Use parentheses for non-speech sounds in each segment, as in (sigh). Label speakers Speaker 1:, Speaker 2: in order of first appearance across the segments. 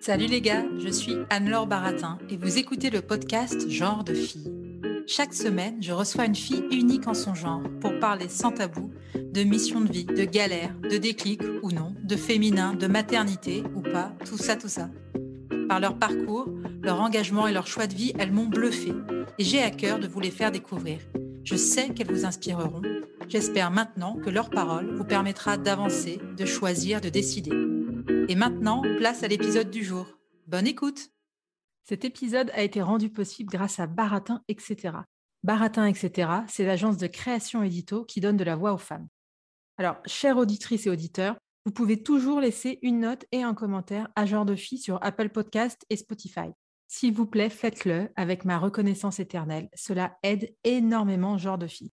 Speaker 1: Salut les gars, je suis Anne-Laure Baratin et vous écoutez le podcast Genre de fille. Chaque semaine, je reçois une fille unique en son genre pour parler sans tabou de mission de vie, de galère, de déclic ou non, de féminin, de maternité ou pas, tout ça, tout ça. Par leur parcours, leur engagement et leur choix de vie, elles m'ont bluffé et j'ai à cœur de vous les faire découvrir. Je sais qu'elles vous inspireront. J'espère maintenant que leur parole vous permettra d'avancer, de choisir, de décider. Et maintenant, place à l'épisode du jour. Bonne écoute Cet épisode a été rendu possible grâce à Baratin, etc. Baratin, etc., c'est l'agence de création édito qui donne de la voix aux femmes. Alors, chères auditrices et auditeurs, vous pouvez toujours laisser une note et un commentaire à Genre de Fille sur Apple Podcast et Spotify. S'il vous plaît, faites-le avec ma reconnaissance éternelle. Cela aide énormément Genre de Fille.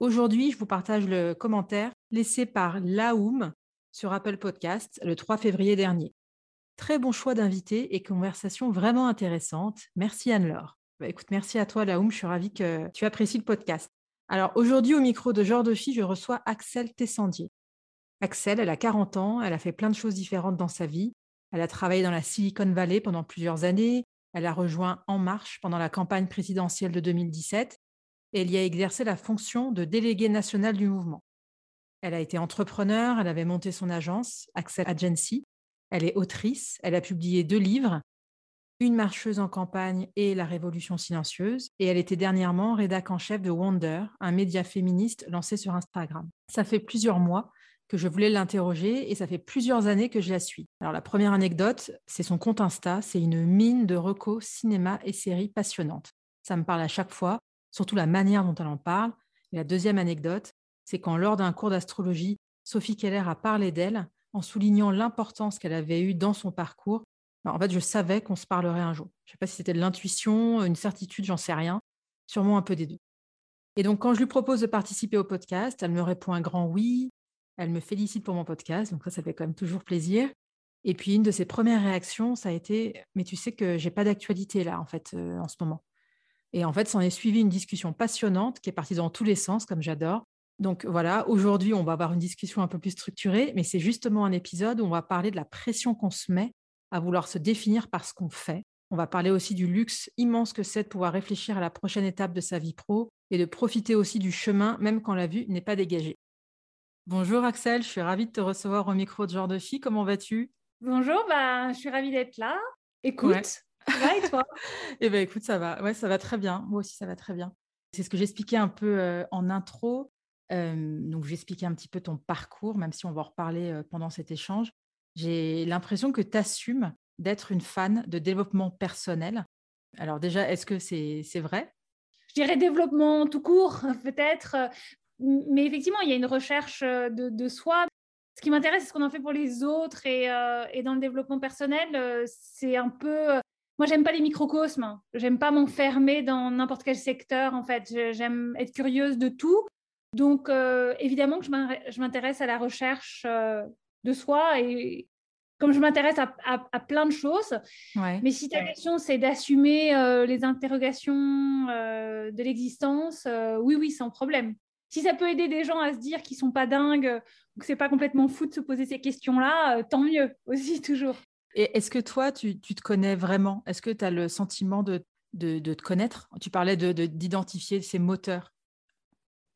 Speaker 1: Aujourd'hui, je vous partage le commentaire laissé par Laoum sur Apple Podcast le 3 février dernier. Très bon choix d'invité et conversation vraiment intéressante. Merci Anne-Laure. Bah, écoute, merci à toi Laoum, je suis ravie que tu apprécies le podcast. Alors aujourd'hui au micro de Genre de Fille, je reçois Axel Tessandier. Axel, elle a 40 ans, elle a fait plein de choses différentes dans sa vie. Elle a travaillé dans la Silicon Valley pendant plusieurs années. Elle a rejoint En Marche pendant la campagne présidentielle de 2017 et elle y a exercé la fonction de déléguée nationale du mouvement. Elle a été entrepreneur, elle avait monté son agence, Axel Agency. Elle est autrice, elle a publié deux livres, Une marcheuse en campagne et La révolution silencieuse. Et elle était dernièrement rédac en chef de Wonder, un média féministe lancé sur Instagram. Ça fait plusieurs mois que je voulais l'interroger et ça fait plusieurs années que je la suis. Alors la première anecdote, c'est son compte Insta, c'est une mine de recos cinéma et séries passionnantes. Ça me parle à chaque fois, surtout la manière dont elle en parle. Et la deuxième anecdote, c'est quand lors d'un cours d'astrologie, Sophie Keller a parlé d'elle en soulignant l'importance qu'elle avait eue dans son parcours. Ben, en fait, je savais qu'on se parlerait un jour. Je ne sais pas si c'était de l'intuition, une certitude, j'en sais rien. Sûrement un peu des deux. Et donc, quand je lui propose de participer au podcast, elle me répond un grand oui. Elle me félicite pour mon podcast, donc ça, ça fait quand même toujours plaisir. Et puis, une de ses premières réactions, ça a été Mais tu sais que j'ai pas d'actualité là, en fait, euh, en ce moment. Et en fait, s'en est suivi une discussion passionnante qui est partie dans tous les sens, comme j'adore. Donc voilà, aujourd'hui, on va avoir une discussion un peu plus structurée, mais c'est justement un épisode où on va parler de la pression qu'on se met à vouloir se définir par ce qu'on fait. On va parler aussi du luxe immense que c'est de pouvoir réfléchir à la prochaine étape de sa vie pro et de profiter aussi du chemin, même quand la vue n'est pas dégagée. Bonjour Axel, je suis ravie de te recevoir au micro de Genre de Fille. Comment vas-tu?
Speaker 2: Bonjour, bah, je suis ravie d'être là. Écoute, ça va et toi? (laughs)
Speaker 1: Eh bien, écoute, ça va. Ouais, ça va très bien. Moi aussi, ça va très bien. C'est ce que j'expliquais un peu euh, en intro. Euh, donc, j'expliquais un petit peu ton parcours, même si on va en reparler euh, pendant cet échange. J'ai l'impression que tu assumes d'être une fan de développement personnel. Alors déjà, est-ce que c'est vrai?
Speaker 2: Je dirais développement tout court, (laughs) peut-être mais effectivement, il y a une recherche euh, de, soi. Ce qui m'intéresse, c'est ce qu'on en fait pour les autres. Et, euh, dans le développement personnel, euh, c'est un peu. Moi, j'aime pas les microcosmes. J'aime pas m'enfermer dans n'importe quel secteur. En fait, j'aime être curieuse de tout. Donc, évidemment que je m'intéresse à la recherche de soi et comme je m'intéresse à, plein de choses. Mais si ta question, c'est d'assumer les interrogations de l'existence, oui, oui, sans problème si ça peut aider des gens à se dire qu'ils sont pas dingues ou que c'est pas complètement fou de se poser ces questions-là, euh, tant mieux (laughs) aussi toujours.
Speaker 1: Et est-ce que toi, tu, te connais vraiment? Est-ce que tu as le sentiment de, de, te connaître? Tu parlais d'identifier de, ces moteurs.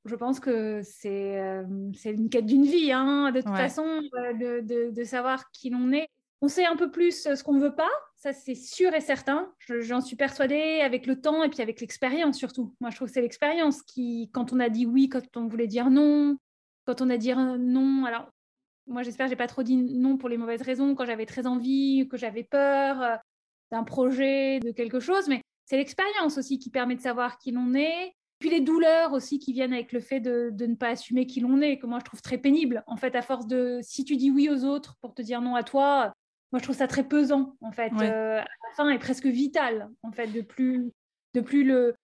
Speaker 2: Je pense que c'est euh, une quête d'une vie, hein, de toute façon, euh, de, savoir qui l'on est. On sait un peu plus ce qu'on ne veut pas, ça c'est sûr et certain. J'en suis persuadée avec le temps et puis avec l'expérience surtout. Moi je trouve que c'est l'expérience qui, quand on a dit oui, quand on voulait dire non, quand on a dit non, alors moi j'espère que j'ai pas trop dit non pour les mauvaises raisons, quand j'avais très envie, que j'avais peur euh, d'un projet, de quelque chose, mais c'est l'expérience aussi qui permet de savoir qui l'on est. Puis les douleurs aussi qui viennent avec le fait de, de ne pas assumer qui l'on est, que moi je trouve très pénible. En fait, à force de, si tu dis oui aux autres pour te dire non à toi, moi je trouve ça très pesant, en fait. Euh, à la fin, est presque vital, en fait, de plus, de plus le,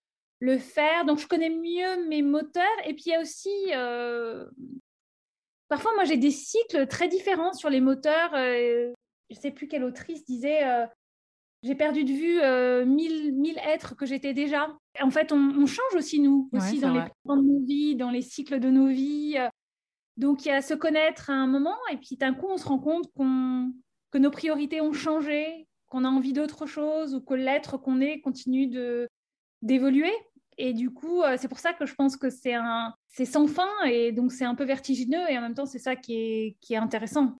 Speaker 2: le faire. Donc, je connais mieux mes moteurs. Et puis, il y a aussi. Euh, parfois, moi, j'ai des cycles très différents sur les moteurs. Euh, je ne sais plus quelle autrice disait J'ai perdu de vue mille, mille êtres que j'étais déjà. En fait, on, change aussi, nous, aussi dans les de nos vies, dans les cycles de nos vies. Donc, il y a se connaître à un moment. Et puis, d'un coup, on se rend compte qu'on que nos priorités ont changé, qu'on a envie d'autre chose ou que l'être qu'on est continue d'évoluer. Et du coup, euh, c'est pour ça que je pense que c'est sans fin et donc c'est un peu vertigineux et en même temps c'est ça qui est, intéressant.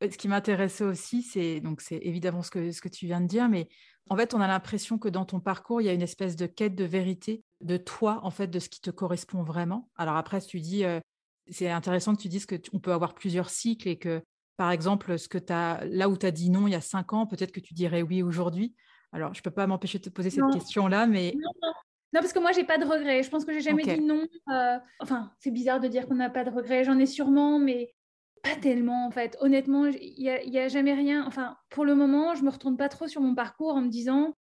Speaker 1: Ce qui m'intéressait aussi, c'est donc c'est évidemment ce que, ce que tu viens de dire, mais en fait, on a l'impression que dans ton parcours, il y a une espèce de quête de vérité de toi, en fait, de ce qui te correspond vraiment. Alors après, tu dis, euh, c'est intéressant que tu dises que on peut avoir plusieurs cycles et que, par exemple, ce que as, là où tu as dit non il y a cinq ans, peut-être que tu dirais oui aujourd'hui. Alors, je ne peux pas m'empêcher de te poser cette question-là, mais...
Speaker 2: Non, non. parce que moi, j'ai pas de regrets. Je pense que j'ai jamais dit non. Euh, enfin, c'est bizarre de dire qu'on n'a pas de regrets. J'en ai sûrement, mais pas tellement, en fait. Honnêtement, il n'y a, a, jamais rien. Enfin, pour le moment, je me retourne pas trop sur mon parcours en me disant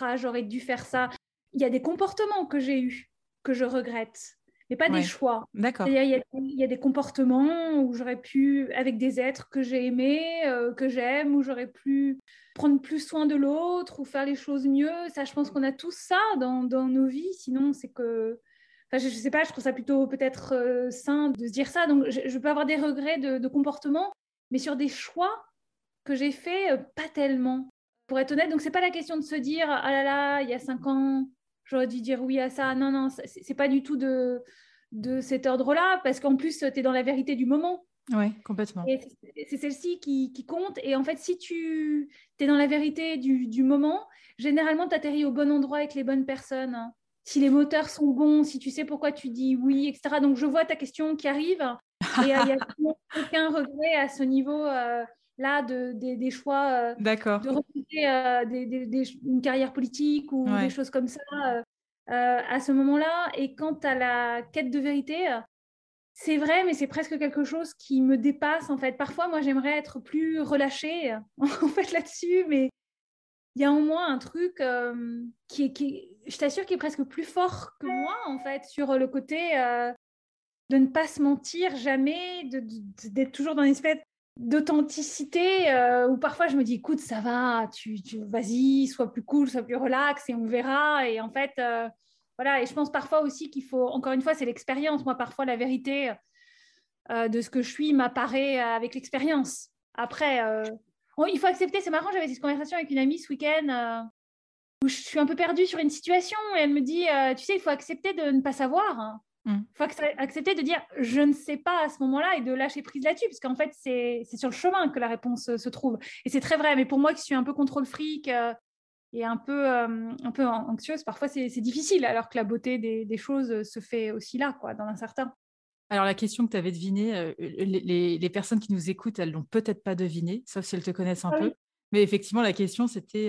Speaker 2: ah, j'aurais dû faire ça. Il y a des comportements que j'ai eus que je regrette pas des choix.
Speaker 1: D'accord.
Speaker 2: Il y, a des comportements où j'aurais pu, avec des êtres que j'ai aimés, euh, que j'aime, où j'aurais pu prendre plus soin de l'autre ou faire les choses mieux. Ça, je pense qu'on a tous ça dans, dans nos vies. Sinon, c'est que. Enfin, je, ne sais pas, je trouve ça plutôt peut-être euh, sain de se dire ça. Donc, je, peux avoir des regrets de, comportement, mais sur des choix que j'ai faits, euh, pas tellement. Pour être honnête, donc c'est pas la question de se dire ah là là, il y a cinq ans, j'aurais dû dire oui à ça. Non, non, c'est pas du tout de, de cet ordre-là, parce qu'en plus, tu es dans la vérité du moment.
Speaker 1: Oui, complètement.
Speaker 2: Et c'est celle-ci qui, qui, compte. Et en fait, si tu es dans la vérité du, du moment, généralement, tu atterris au bon endroit avec les bonnes personnes. Si les moteurs sont bons, si tu sais pourquoi tu dis oui, etc. Donc, je vois ta question qui arrive. Et il n'y a (laughs) aucun regret à ce niveau. Euh, là de, des choix euh, de refuser euh, des, une carrière politique ou des choses comme ça euh, à ce moment-là. Et quant à la quête de vérité, c'est vrai, mais c'est presque quelque chose qui me dépasse en fait. Parfois, moi, j'aimerais être plus relâchée (laughs) en fait là-dessus, mais il y a en moi un truc qui est, qui, je t'assure, qui est presque plus fort que moi en fait sur le côté de ne pas se mentir jamais, d'être toujours dans une espèce d'authenticité euh, où parfois je me dis écoute ça va tu, vas-y sois plus cool sois plus relax et on verra. Et en fait euh, voilà et je pense parfois aussi qu'il faut encore une fois c'est l'expérience. Moi parfois la vérité euh, de ce que je suis m'apparaît avec l'expérience. Après il faut accepter c'est marrant j'avais cette conversation avec une amie ce week-end où je suis un peu perdue sur une situation. Et elle me dit tu sais il faut accepter de ne pas savoir hein. Il mm. faut accepter de dire je ne sais pas à ce moment-là et de lâcher prise là-dessus, parce qu'en fait, c'est sur le chemin que la réponse euh, se trouve. Et c'est très vrai, mais pour moi qui suis un peu contrôle fric euh, et un peu, euh, un peu anxieuse, parfois c'est difficile, alors que la beauté des, choses se fait aussi là, quoi, dans un certain.
Speaker 1: Alors la question que tu avais devinée, les, personnes qui nous écoutent, elles l'ont peut-être pas devinée, sauf si elles te connaissent un ah peu. Mais effectivement, la question, c'était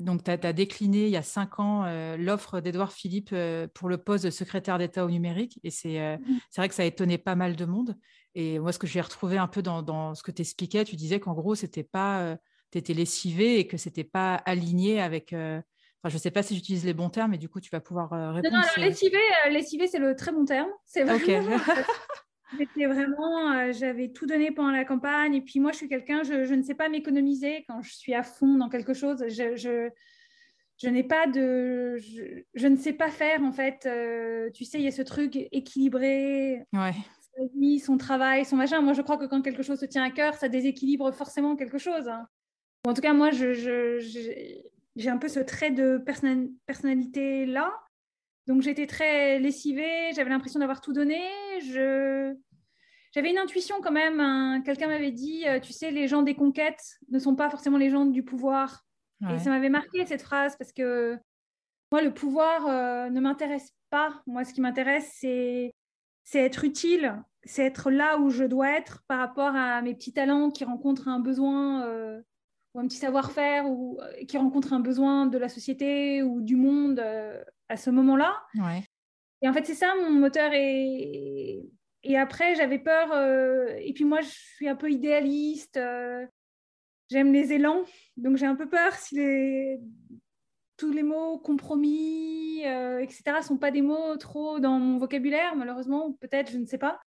Speaker 1: donc, tu as, décliné il y a cinq ans euh, l'offre d'Edouard Philippe euh, pour le poste de secrétaire d'État au numérique. Et c'est mmh. c'est vrai que ça a étonné pas mal de monde. Et moi, ce que j'ai retrouvé un peu dans, dans ce que tu expliquais, tu disais qu'en gros, c'était pas, tu étais lessivé et que c'était pas aligné avec. Enfin, je ne sais pas si j'utilise les bons termes, mais du coup, tu vas pouvoir répondre.
Speaker 2: Non, non, lessivé, lessivé c'est le très bon terme. C'est vrai. (laughs) J'étais vraiment, euh, j'avais tout donné pendant la campagne. Et puis moi, je suis quelqu'un, je, je, ne sais pas m'économiser quand je suis à fond dans quelque chose. Je, je, je n'ai pas de, je, ne sais pas faire en fait. Euh, tu sais, il y a ce truc équilibré.
Speaker 1: Ouais.
Speaker 2: Sa vie, son travail, son machin. Moi, je crois que quand quelque chose te tient à cœur, ça déséquilibre forcément quelque chose. Hein. En tout cas, moi, j'ai un peu ce trait de personnalité là donc j'étais très lessivée, j'avais l'impression d'avoir tout donné. Je... J'avais une intuition quand même. Quelqu'un m'avait dit, euh, tu sais, les gens des conquêtes ne sont pas forcément les gens du pouvoir. Et ça m'avait marqué cette phrase parce que moi, le pouvoir euh, ne m'intéresse pas. Moi, ce qui m'intéresse, c'est être utile, c'est être là où je dois être par rapport à mes petits talents qui rencontrent un besoin euh, ou un petit savoir-faire ou qui rencontrent un besoin de la société ou du monde à ce moment-là. Et en fait, c'est ça mon moteur. Et, et après, j'avais peur. Euh, et puis moi, je suis un peu idéaliste. Euh, j'aime les élans. Donc j'ai un peu peur si les... tous les mots compromis, euh, etc., ne sont pas des mots trop dans mon vocabulaire, malheureusement, peut-être, je ne sais pas.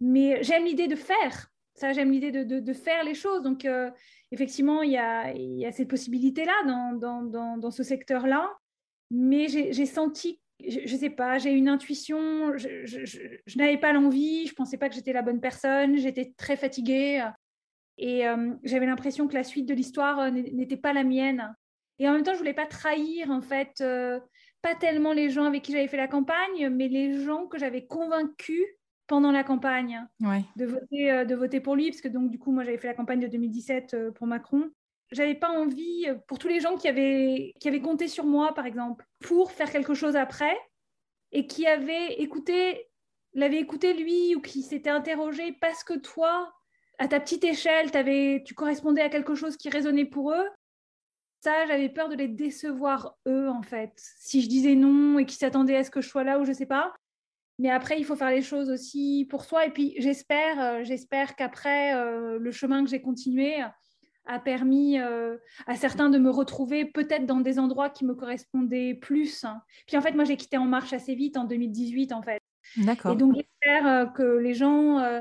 Speaker 2: Mais j'aime l'idée de faire. Ça, j'aime l'idée de, faire les choses. Donc, effectivement, il y a, cette possibilité-là dans, ce secteur-là. Mais j'ai senti je ne sais pas, j'ai une intuition, je, n'avais pas l'envie, je ne pensais pas que j'étais la bonne personne, j'étais très fatiguée et euh, j'avais l'impression que la suite de l'histoire euh, n'était pas la mienne. Et en même temps, je voulais pas trahir, en fait, euh, pas tellement les gens avec qui j'avais fait la campagne, mais les gens que j'avais convaincus pendant la campagne de, voter, de voter pour lui, parce que donc, du coup, moi, j'avais fait la campagne de 2017 pour Macron j'avais pas envie, euh, pour tous les gens qui avaient, qui avaient compté sur moi, par exemple, pour faire quelque chose après, et qui avaient écouté, l'avaient écouté lui, ou qui s'étaient interrogé parce que toi, à ta petite échelle, avais, tu correspondais à quelque chose qui résonnait pour eux. Ça, j'avais peur de les décevoir eux, en fait. Si je disais non et qu'ils s'attendaient à ce que je sois là ou je sais pas. Mais après, il faut faire les choses aussi pour soi. Et puis, j'espère, euh, j'espère qu'après euh, le chemin que j'ai continué, a permis euh, à certains de me retrouver peut-être dans des endroits qui me correspondaient plus. Puis en fait, moi, j'ai quitté En Marche assez vite en 2018, en fait.
Speaker 1: D'accord.
Speaker 2: Et donc, j'espère que les gens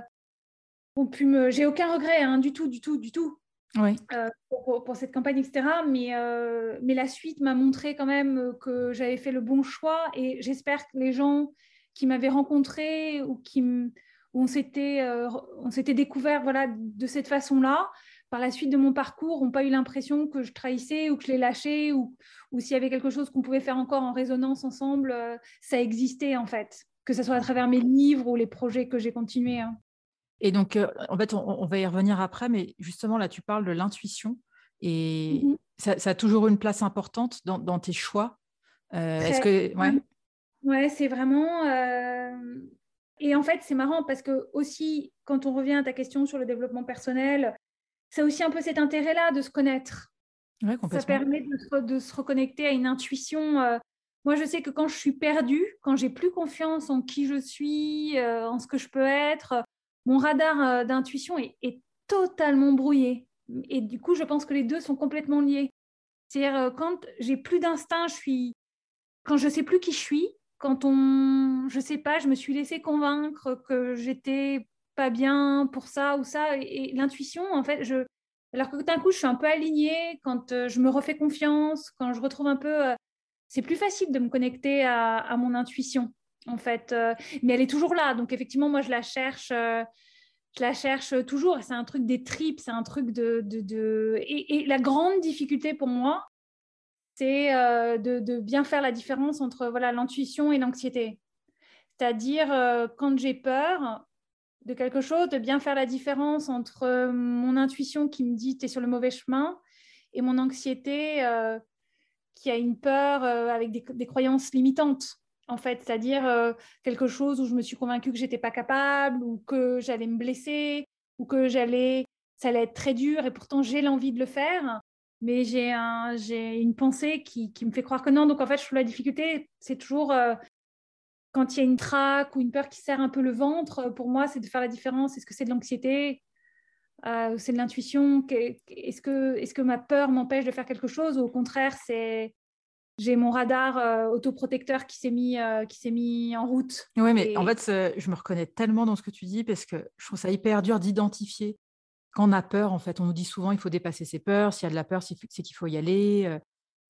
Speaker 2: ont pu me... J'ai aucun regret, hein, du tout, du tout, du tout.
Speaker 1: Oui.
Speaker 2: Pour, pour, cette campagne, etc. Mais, mais la suite m'a montré quand même que j'avais fait le bon choix et j'espère que les gens qui m'avaient rencontré ou qui on s'était on s'était découvert voilà de cette façon-là par la suite de mon parcours, n'ont pas eu l'impression que je trahissais ou que je les lâchais ou, ou s'il y avait quelque chose qu'on pouvait faire encore en résonance ensemble, euh, ça existait en fait, que ce soit à travers mes livres ou les projets que j'ai continués. Hein.
Speaker 1: Et donc, euh, en fait, on, va y revenir après, mais justement, là, tu parles de l'intuition et mm-hmm. ça, a toujours une place importante dans, tes choix. Euh, est-ce que. Ouais,
Speaker 2: ouais c'est vraiment. Et en fait, c'est marrant parce que aussi, quand on revient à ta question sur le développement personnel, c'est aussi un peu cet intérêt-là de se connaître. ça permet de, se reconnecter à une intuition. Euh. moi, je sais que quand je suis perdue, quand j'ai plus confiance en qui je suis, euh, en ce que je peux être, mon radar euh, d'intuition est, totalement brouillé. Et du coup, je pense que les deux sont complètement liés. C'est-à-dire, quand j'ai plus d'instinct, je suis. Quand je sais plus qui je suis, quand on. Je sais pas, je me suis laissé convaincre que j'étais pas bien pour ça ou ça. Et, l'intuition, en fait, je, alors que d'un coup, je suis un peu alignée, quand euh, je me refais confiance, quand je retrouve un peu, euh, c'est plus facile de me connecter à, mon intuition, en fait. Euh, mais elle est toujours là, donc effectivement, moi, je la cherche. je la cherche toujours, c'est un truc des tripes, c'est un truc de... de, Et, la grande difficulté pour moi, c'est de, de, bien faire la différence entre voilà l'intuition et l'anxiété. C'est-à-dire, quand j'ai peur, de quelque chose, de bien faire la différence entre euh, mon intuition qui me dit tu es sur le mauvais chemin et mon anxiété euh, qui a une peur euh, avec des, croyances limitantes, en fait, c'est-à-dire quelque chose où je me suis convaincue que j'étais pas capable ou que j'allais me blesser ou que j'allais, ça allait être très dur et pourtant j'ai l'envie de le faire. Mais j'ai un, j'ai une pensée qui, qui, me fait croire que non. Donc en fait, je trouve la difficulté, c'est toujours quand il y a une traque ou une peur qui serre un peu le ventre, pour moi, c'est de faire la différence. Est-ce que c'est de l'anxiété euh, C'est de l'intuition? Est-ce que, est que ma peur m'empêche de faire quelque chose Ou au contraire, c'est j'ai mon radar euh, autoprotecteur qui s'est mis, euh, qui s'est mis en route?
Speaker 1: Oui, mais en fait, je me reconnais tellement dans ce que tu dis parce que je trouve ça hyper dur d'identifier. Quand on a peur, en fait, on nous dit souvent il faut dépasser ses peurs. S'il y a de la peur, c'est qu'il faut y aller.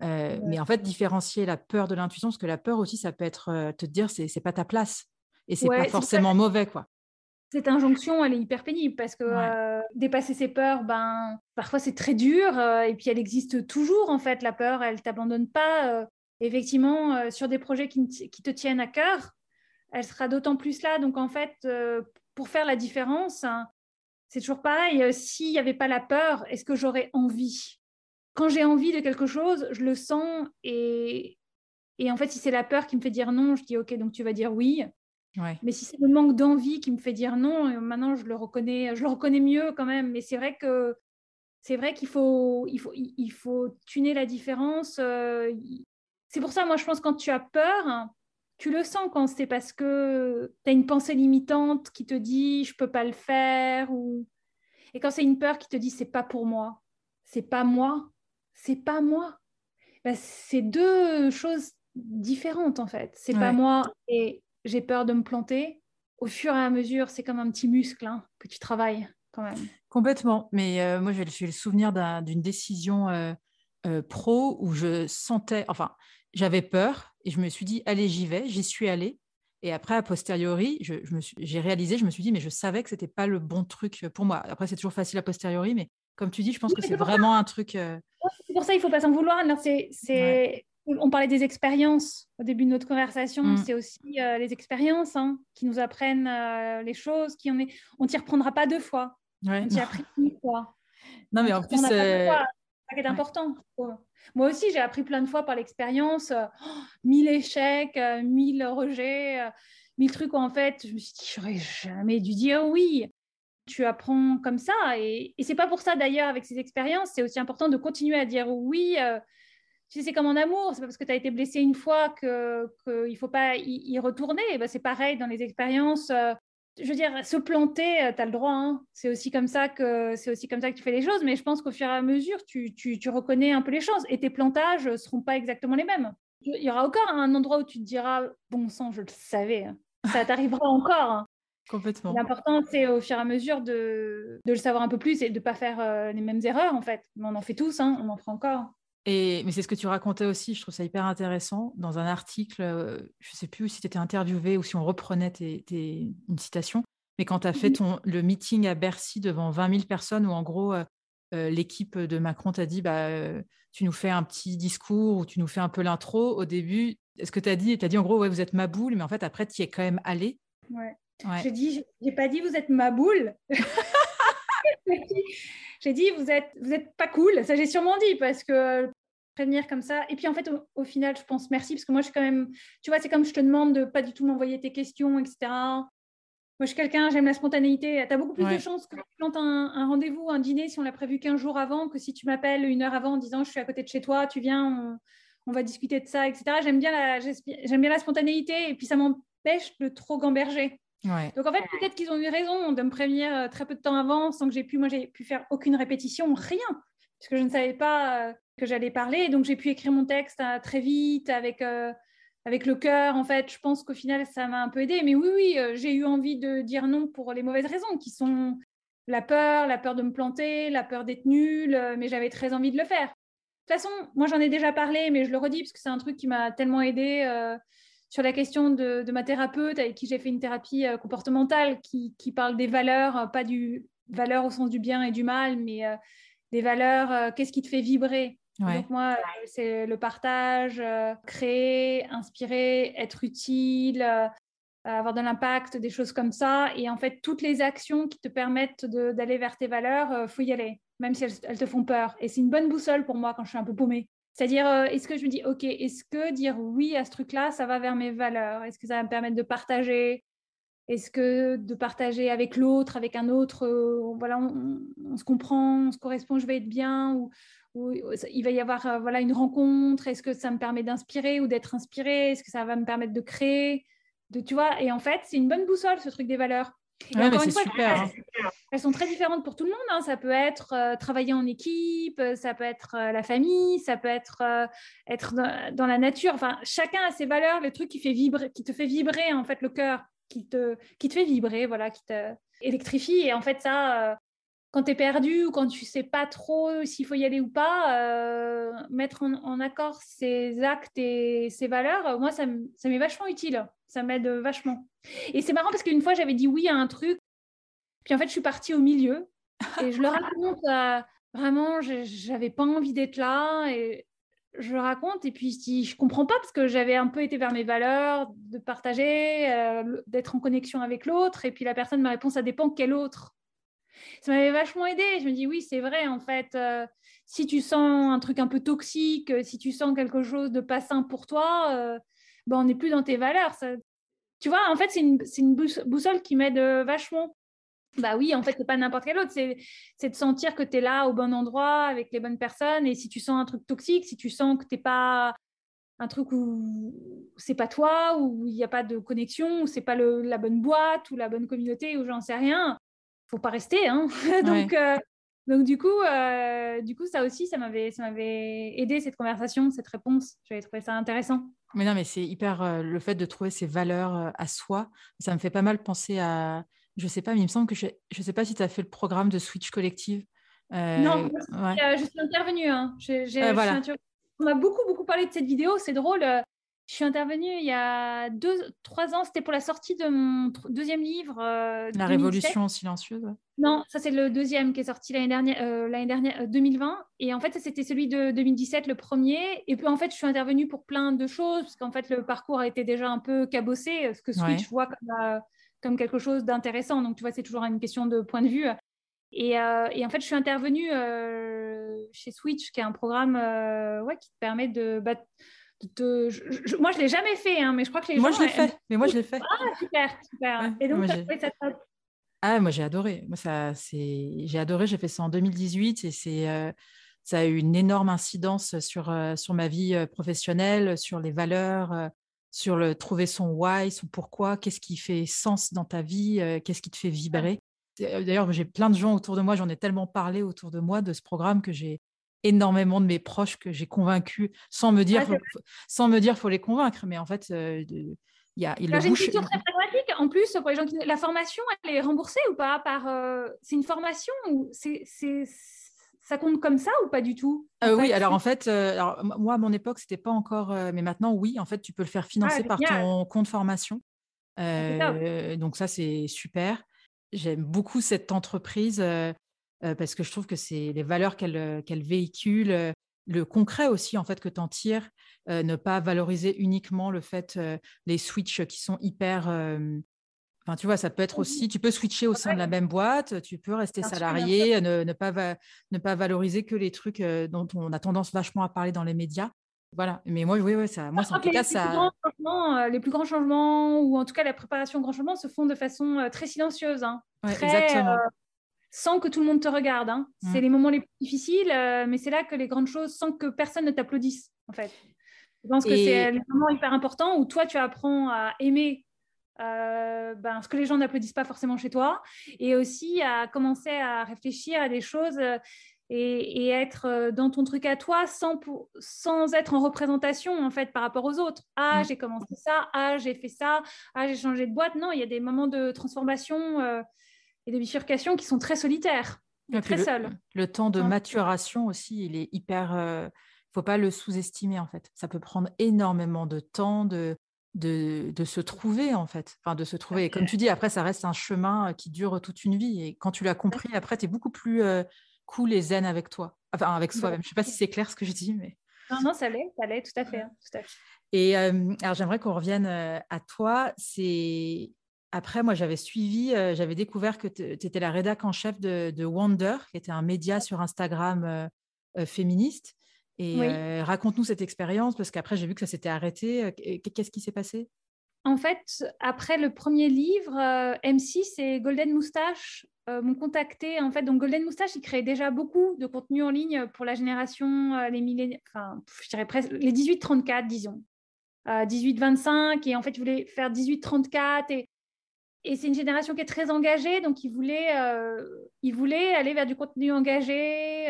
Speaker 1: Mais en fait, différencier la peur de l'intuition, parce que la peur aussi, ça peut être te dire c'est c'est pas ta place et c'est pas forcément mauvais quoi.
Speaker 2: Cette injonction, elle est hyper pénible parce que dépasser ses peurs, ben parfois c'est très dur et puis elle existe toujours en fait la peur, elle t'abandonne pas. effectivement, sur des projets qui, qui, te tiennent à cœur, elle sera d'autant plus là. Donc en fait, pour faire la différence, hein, c'est toujours pareil. S'il n'y avait pas la peur, est-ce que j'aurais envie? Quand j'ai envie de quelque chose, je le sens et, et en fait, si c'est la peur qui me fait dire non, je dis ok, donc tu vas dire oui. Mais si c'est le manque d'envie qui me fait dire non, euh, maintenant je le reconnais, je le reconnais mieux quand même. Mais c'est vrai que c'est vrai qu'il faut, il faut, il faut tuner la différence. Euh, c'est pour ça, moi, je pense quand tu as peur, tu le sens quand c'est parce que tu as une pensée limitante qui te dit je peux pas le faire ou et quand c'est une peur qui te dit c'est pas pour moi, c'est pas moi, c'est pas moi. Ben, c'est deux choses différentes en fait. C'est pas moi et j'ai peur de me planter. Au fur et à mesure, c'est comme un petit muscle hein, que tu travailles quand même.
Speaker 1: Complètement. Mais euh, moi, j'ai le souvenir d'une décision euh, euh, pro où je sentais, enfin, j'avais peur et je me suis dit, allez, j'y vais, j'y suis allée. Et après, a posteriori, j'ai je, réalisé, je me suis dit, mais je savais que c'était pas le bon truc pour moi. Après, c'est toujours facile a posteriori, mais comme tu dis, je pense que c'est vraiment un truc.
Speaker 2: C'est pour ça, il faut pas s'en vouloir. C'est, On parlait des expériences au début de notre conversation. Mm. C'est aussi les expériences hein, qui nous apprennent les choses. Qui on est... on t'y reprendra pas deux fois. Ouais, on t'y a appris une fois.
Speaker 1: Non, mais en plus,
Speaker 2: c'est important. Moi aussi, j'ai appris plein de fois par l'expérience, euh, mille échecs, euh, mille rejets, euh, mille trucs où en fait, je me suis dit, j'aurais jamais dû dire oui. Tu apprends comme ça. Et, et c'est pas pour ça d'ailleurs, avec ces expériences, c'est aussi important de continuer à dire oui. tu sais, c'est comme en amour, c'est pas parce que tu as été blessé une fois qu'il ne faut pas y, retourner. Ben, c'est pareil dans les expériences je veux dire, se planter, euh, tu as le droit. Hein. C'est aussi comme ça que c'est aussi comme ça que tu fais les choses. Mais je pense qu'au fur et à mesure, tu, tu, reconnais un peu les choses. Et tes plantages ne seront pas exactement les mêmes. Il y aura encore un endroit où tu te diras, bon sang, je le savais. Hein. Ça t'arrivera (laughs) encore. Hein.
Speaker 1: Complètement.
Speaker 2: L'important, c'est au fur et à mesure de, de, le savoir un peu plus et de ne pas faire euh, les mêmes erreurs, en fait. Mais on en fait tous, on en fera encore.
Speaker 1: Et, mais c'est ce que tu racontais aussi, je trouve ça hyper intéressant, dans un article, euh, je ne sais plus si tu étais interviewé ou si on reprenait tes, une citation, mais quand tu as fait ton, le meeting à Bercy devant 20 000 personnes, où en gros, euh, euh, l'équipe de Macron t'a dit, bah, tu nous fais un petit discours ou tu nous fais un peu l'intro, au début, est-ce que tu as dit, tu as dit en gros, ouais, vous êtes ma boule, mais en fait, après, tu y es quand même allé.
Speaker 2: Ouais. ouais. J'ai dit, j'ai pas dit, vous êtes ma boule. (laughs) (laughs) j'ai dit vous êtes vous êtes pas cool. Ça j'ai sûrement dit parce que prévenir comme ça. Et puis en fait au, final je pense merci parce que moi je suis quand même tu vois c'est comme je te demande de pas du tout m'envoyer tes questions etc moi je suis quelqu'un j'aime la spontanéité. Tu as beaucoup plus de chances que tu plantes un, rendez-vous un dîner si on l'a prévu 15 jours avant que si tu m'appelles une heure avant en disant je suis à côté de chez toi tu viens on, va discuter de ça etc j'aime bien la j'aime bien la spontanéité et puis ça m'empêche de trop gamberger donc en fait, peut-être qu'ils ont eu raison de me prévenir euh, très peu de temps avant, sans que j'ai pu, moi, j'ai pu faire aucune répétition, rien, puisque je ne savais pas euh, que j'allais parler. Donc j'ai pu écrire mon texte euh, très vite, avec, avec le cœur. En fait, je pense qu'au final, ça m'a un peu aidé. Mais oui, oui, j'ai eu envie de dire non pour les mauvaises raisons, qui sont la peur, la peur de me planter, la peur d'être nulle, mais j'avais très envie de le faire. De toute façon, moi j'en ai déjà parlé, mais je le redis parce que c'est un truc qui m'a tellement aidé sur la question de, ma thérapeute avec qui j'ai fait une thérapie euh, comportementale qui, parle des valeurs, euh, pas du valeur au sens du bien et du mal, mais euh, des valeurs, qu'est-ce qui te fait vibrer? Donc moi, c'est le partage, créer, inspirer, être utile, avoir de l'impact, des choses comme ça. Et en fait, toutes les actions qui te permettent d'aller vers tes valeurs, il faut y aller, même si elles, elles te font peur. Et c'est une bonne boussole pour moi quand je suis un peu paumée. C'est-à-dire, euh, est-ce que je me dis, OK, est-ce que dire oui à ce truc-là, ça va vers mes valeurs? Est-ce que ça va me permettre de partager? Est-ce que de partager avec l'autre, avec un autre, euh, voilà, on, se comprend, on se correspond, je vais être bien ou, il va y avoir euh, voilà, une rencontre? Est-ce que ça me permet d'inspirer ou d'être inspiré? Est-ce que ça va me permettre de créer? De, tu vois, et en fait, c'est une bonne boussole, ce truc des valeurs.
Speaker 1: Ouais, c'est super. Hein.
Speaker 2: Elles sont très différentes pour tout le monde. Hein. Ça peut être euh, travailler en équipe, euh, ça peut être euh, la famille, ça peut être être dans, la nature. Enfin, chacun a ses valeurs, le truc qui fait vibrer, qui te fait vibrer en fait le cœur, qui te qui te fait vibrer, voilà, qui te électrifie. Et en fait, ça, quand tu es perdu ou quand tu sais pas trop s'il faut y aller ou pas, mettre en, accord ses actes et ses valeurs, moi, ça m'est vachement utile. Ça m'aide vachement. Et c'est marrant parce qu'une fois, j'avais dit oui à un truc, puis en fait, je suis partie au milieu. Et je le (laughs) raconte, euh, vraiment, j'avais pas envie d'être là. Et je le raconte, et puis je dis, je comprends pas parce que j'avais un peu été vers mes valeurs, de partager, euh, d'être en connexion avec l'autre. Et puis la personne me répond, ça dépend quel autre. Ça m'avait vachement aidé. Je me dis, oui, c'est vrai, en fait. Euh, si tu sens un truc un peu toxique, si tu sens quelque chose de pas sain pour toi, ben, on n'est plus dans tes valeurs. Tu vois, en fait, c'est une, boussole qui m'aide euh, vachement. Bah oui, en fait, c'est pas n'importe quel autre, c'est de sentir que tu es là au bon endroit avec les bonnes personnes. Et si tu sens un truc toxique, si tu sens que tu n'es pas un truc où c'est pas toi, où il n'y a pas de connexion, où c'est pas la bonne boîte ou la bonne communauté, ou j'en sais rien, faut pas rester. Hein (laughs) donc, euh, donc du coup, euh, du coup, ça aussi, ça m'avait, ça m'avait aidé cette conversation, cette réponse. J'avais trouvé ça intéressant.
Speaker 1: Mais non, mais c'est hyper euh, le fait de trouver ses valeurs à soi. Ça me fait pas mal penser à, je sais pas, mais il me semble que je, je sais pas si tu as fait le programme de Switch Collective.
Speaker 2: non, je suis intervenue. Hein. J'ai, voilà on a beaucoup, beaucoup parlé de cette vidéo. C'est drôle. Euh, je suis intervenue il y a deux, trois ans. C'était pour la sortie de mon deuxième livre.
Speaker 1: Euh, la Révolution silencieuse.
Speaker 2: Non, ça c'est le deuxième qui est sorti l'année dernière, euh, l'année dernière 2020. Et en fait, c'était celui de 2017, le premier. Et puis en fait, je suis intervenue pour plein de choses parce qu'en fait, le parcours a été déjà un peu cabossé, ce que Switch voit comme, comme quelque chose d'intéressant. Donc tu vois, c'est toujours une question de point de vue. Et, et en fait, je suis intervenue chez Switch, qui est un programme euh, ouais, qui te permet de. Bah, moi, je ne l'ai jamais fait, hein, mais je crois que les
Speaker 1: moi, je l'ai fait. Mais moi, je l'ai fait.
Speaker 2: Ah, super, super. Et donc, moi, ça,
Speaker 1: ah, moi, j'ai adoré. Moi, ça, c'est... J'ai adoré. J'ai fait ça en 2018 et c'est, euh, ça a eu une énorme incidence sur, euh, sur ma vie professionnelle, sur les valeurs, sur le trouver son why, son pourquoi, qu'est-ce qui fait sens dans ta vie, qu'est-ce qui te fait vibrer. Euh, d'ailleurs, j'ai plein de gens autour de moi, j'en ai tellement parlé autour de moi de ce programme que j'ai énormément de mes proches que j'ai convaincus sans me dire, faut, sans me dire, faut les convaincre. Mais en fait, euh, il y a.
Speaker 2: Il j'ai une question très pragmatique. En plus, pour les gens qui, la formation, elle est remboursée ou pas par euh, C'est une formation ou c'est, ça compte comme ça ou pas du tout
Speaker 1: Oui, alors en fait, alors, moi à mon époque, c'était pas encore, mais maintenant oui, en fait, tu peux le faire ah, financer par ton compte formation. Ah, donc ça, c'est super j'aime beaucoup cette entreprise parce que je trouve que c'est les valeurs qu'elle qu'elle véhicule, le concret aussi en fait que tu en tires, ne pas valoriser uniquement le fait les switches qui sont hyper Enfin, tu vois, ça peut être aussi, tu peux switcher au sein de la même boîte, tu peux rester salarié, ne, ne, pas ne pas valoriser que les trucs dont on a tendance vachement à parler dans les médias. Voilà, mais moi, oui, oui, ça, moi, en tout cas, ça.
Speaker 2: Euh, les plus grands changements, ou en tout cas la préparation aux grands changements, se font de façon euh, très silencieuse. Hein. exactement. Euh, sans que tout le monde te regarde. Hein. Mmh. C'est les moments les plus difficiles, mais c'est là que les grandes choses, sans que personne ne t'applaudisse, en fait. Je pense que c'est le moment hyper important où toi, tu apprends à aimer ben, ce que les gens n'applaudissent pas forcément chez toi, et aussi à commencer à réfléchir à des choses et, être euh, dans ton truc à toi sans, sans être en représentation en fait par rapport aux autres. Ah, mm. j'ai commencé ça, ah, j'ai fait ça, ah, j'ai changé de boîte. Non, il y a des moments de transformation euh, et de bifurcation qui sont très solitaires, très
Speaker 1: le,
Speaker 2: seuls.
Speaker 1: Le temps de maturation aussi, il est hyper. Il euh, ne faut pas le sous-estimer en fait. Ça peut prendre énormément de temps de, de, de, se trouver en fait, enfin de se trouver. Et comme tu dis, après ça reste un chemin qui dure toute une vie. Et quand tu l'as compris, après tu es beaucoup plus cool et zen avec toi, enfin avec soi-même. Je ne sais pas si c'est clair ce que je dis, mais.
Speaker 2: Non, non, ça l'est, ça l'est, tout à fait. Hein,
Speaker 1: et euh, alors j'aimerais qu'on revienne euh, à toi. C'est après, moi, j'avais suivi, euh, j'avais découvert que tu étais la rédac en chef de, Wonder, qui était un média sur Instagram féministe. Et raconte-nous cette expérience, parce qu'après, j'ai vu que ça s'était arrêté. Qu'est-ce qui s'est passé?
Speaker 2: En fait, après le premier livre, M6 et Golden Moustache euh, m'ont contacté. En fait, donc Golden Moustache, il crée déjà beaucoup de contenu en ligne pour la génération, euh, les enfin, je dirais presque les 18-34, disons. 18-25, euh, et en fait, il voulait faire 18-34, et, et c'est une génération qui est très engagée, donc il voulait, il voulait aller vers du contenu engagé,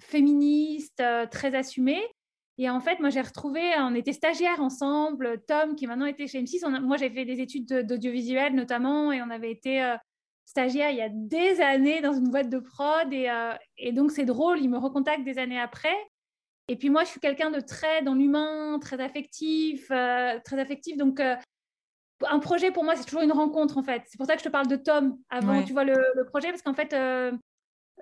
Speaker 2: féministe, très assumé. Et en fait, moi, j'ai retrouvé, on était stagiaires ensemble, Tom, qui maintenant était chez M6. moi, j'ai fait des études d'audiovisuel notamment, et on avait été stagiaire il y a des années dans une boîte de prod et, euh, donc c'est drôle, il me recontacte des années après. Et puis moi, je suis quelqu'un de très dans l'humain, très affectif, euh, très affectif. Donc euh, un projet pour moi, c'est toujours une rencontre en fait. C'est pour ça que je te parle de Tom avant, tu vois le, projet, parce qu'en fait,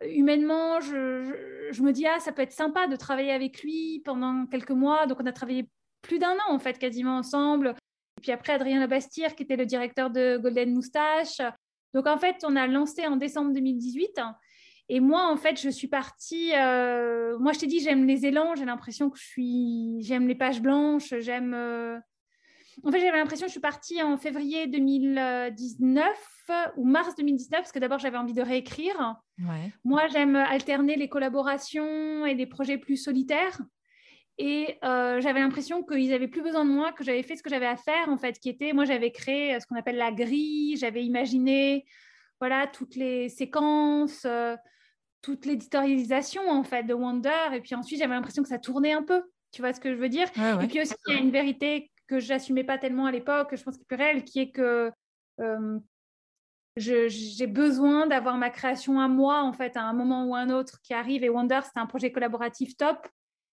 Speaker 2: humainement, je, je, me dis ah ça peut être sympa de travailler avec lui pendant quelques mois. Donc on a travaillé plus d'un an en fait quasiment ensemble. Et puis après, Adrien Labastir, qui était le directeur de Golden Moustache, donc en fait, on a lancé en décembre 2018. Et moi, en fait, je suis partie. Euh, moi, je t'ai dit, j'aime les élans. J'ai l'impression que je suis. J'aime les pages blanches. J'aime. Euh, en fait, j'avais l'impression que je suis partie en février 2019 ou mars 2019 parce que d'abord, j'avais envie de réécrire. Moi, j'aime alterner les collaborations et des projets plus solitaires. Et euh, j'avais l'impression qu'ils n'avaient plus besoin de moi, que j'avais fait ce que j'avais à faire, en fait, qui était, moi, j'avais créé euh, ce qu'on appelle la grille, j'avais imaginé, voilà, toutes les séquences, euh, toute l'éditorialisation, en fait, de Wonder. Et puis ensuite, j'avais l'impression que ça tournait un peu. Tu vois ce que je veux dire? Et puis aussi, il y a une vérité que je n'assumais pas tellement à l'époque, je pense qu'il est plus qui est que j'ai besoin d'avoir ma création à moi, en fait, à un moment ou un autre qui arrive. Et Wonder, c'est un projet collaboratif top.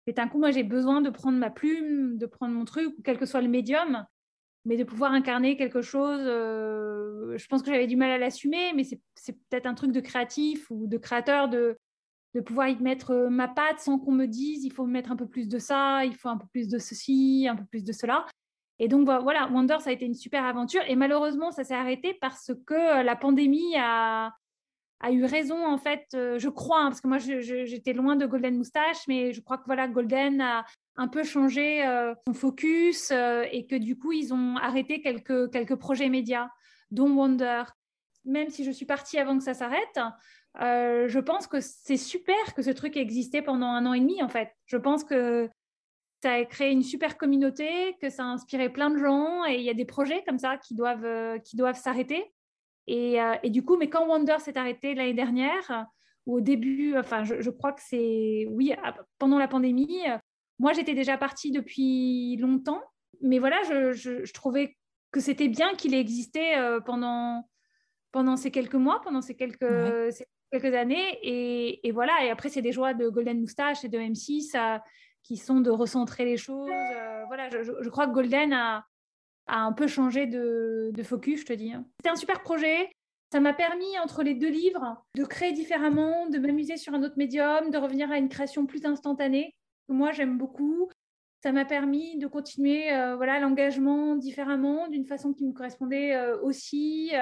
Speaker 2: Et d'un coup, moi, j'ai besoin de prendre ma plume, de prendre mon truc, quel que soit le médium, mais de pouvoir incarner quelque chose. Euh, je pense que j'avais du mal à l'assumer, mais c'est peut-être un truc de créatif ou de créateur de, de pouvoir y mettre euh, ma patte sans qu'on me dise il faut mettre un peu plus de ça, il faut un peu plus de ceci, un peu plus de cela. Et donc voilà, Wonder, ça a été une super aventure. Et malheureusement, ça s'est arrêté parce que euh, la pandémie a, a eu raison, en fait, euh, je crois, hein, parce que moi, j'étais loin de Golden Moustache, mais je crois que voilà, Golden a un peu changé son focus et que du coup, ils ont arrêté quelques, quelques projets médias, dont Wonder. Même si je suis partie avant que ça s'arrête, je pense que c'est super que ce truc ait existé pendant un an et demi, en fait. Je pense que ça a créé une super communauté, que ça a inspiré plein de gens et il y a des projets comme ça qui doivent, euh, qui doivent s'arrêter. Et, euh, et, du coup, mais quand Wonder s'est arrêté l'année dernière, au début, enfin, je, crois que c'est, oui, pendant la pandémie, moi j'étais déjà partie depuis longtemps, mais voilà, je, je, trouvais que c'était bien qu'il ait existé euh, pendant, pendant ces quelques mois, pendant ces quelques, ces quelques années. Et, voilà, et après, c'est des joies de Golden Moustache et de M6. Ça, qui sont de recentrer les choses. Euh, voilà, je, crois que Golden a, un peu changé de, de focus, je te dis. Hein. C'était un super projet. Ça m'a permis, entre les deux livres, de créer différemment, de m'amuser sur un autre médium, de revenir à une création plus instantanée, que moi j'aime beaucoup. Ça m'a permis de continuer euh, voilà l'engagement différemment, d'une façon qui me correspondait euh, aussi,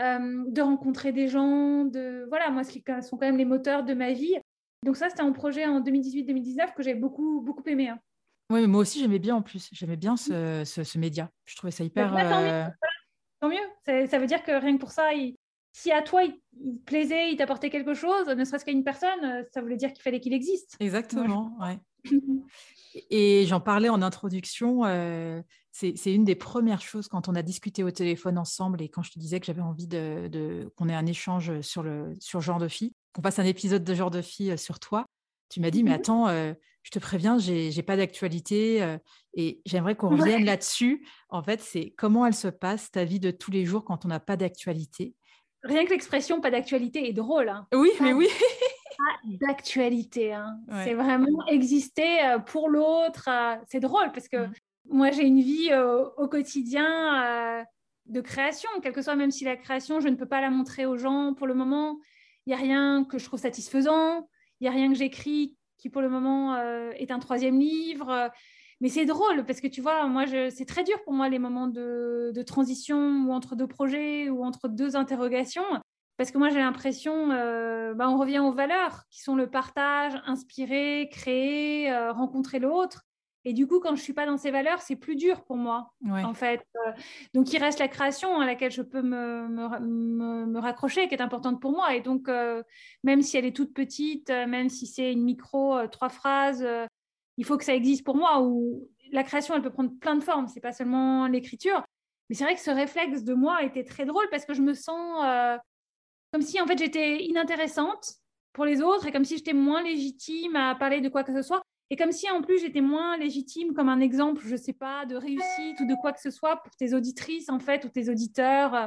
Speaker 2: de rencontrer des gens, de voilà moi ce qui sont quand même les moteurs de ma vie. Donc ça, c'était un projet en 2018-2019 que j'ai beaucoup, beaucoup aimé. Hein.
Speaker 3: Oui, mais moi aussi, j'aimais bien en plus. J'aimais bien ce, ce, média. Je trouvais ça hyper...
Speaker 2: Bah, euh, tant, mieux. Ça, veut dire que rien que pour ça, si à toi, il, te plaisait, il t'apportait quelque chose, ne serait-ce qu'à une personne, euh, ça voulait dire qu'il fallait qu'il existe.
Speaker 3: Exactement, ouais. Et j'en parlais en introduction, euh, c'est une des premières choses quand on a discuté au téléphone ensemble et quand je te disais que j'avais envie de, de qu'on ait un échange sur le sur genre de fille qu'on passe un épisode de genre de fille euh, sur toi, tu m'as dit, mais mmh attends, euh, je te préviens, j'ai n'ai pas d'actualité euh, et j'aimerais qu'on revienne là-dessus. En fait, c'est comment elle se passe, ta vie de tous les jours quand on n'a pas d'actualité.
Speaker 2: Rien que l'expression pas d'actualité est drôle. Hein.
Speaker 3: Oui, mais oui.
Speaker 2: pas d'actualité. Hein. C'est vraiment exister pour l'autre. c'est drôle parce que mmh. moi, j'ai une vie au quotidien de création, quelle que soit, même si la création, je ne peux pas la montrer aux gens pour le moment il n'y a rien que je trouve satisfaisant, il n'y a rien que j'écris qui pour le moment euh, est un troisième livre. Mais c'est drôle parce que tu vois, moi, c'est très dur pour moi les moments de, transition ou entre deux projets ou entre deux interrogations. Parce que moi, j'ai l'impression, euh, bah, on revient aux valeurs qui sont le partage, inspirer, créer, euh, rencontrer l'autre. Et du coup, quand je suis pas dans ces valeurs, c'est plus dur pour moi, en fait. Euh, donc, il reste la création à laquelle je peux me, me, me, raccrocher, qui est importante pour moi. Et donc, euh, même si elle est toute petite, même si c'est une micro, trois phrases, il faut que ça existe pour moi. Ou la création, elle peut prendre plein de formes. C'est pas seulement l'écriture. Mais c'est vrai que ce réflexe de moi était très drôle parce que je me sens comme si, en fait, j'étais inintéressante pour les autres et comme si j'étais moins légitime à parler de quoi que ce soit. Et comme si en plus j'étais moins légitime comme un exemple, je sais pas, de réussite ou de quoi que ce soit pour tes auditrices en fait ou tes auditeurs, euh,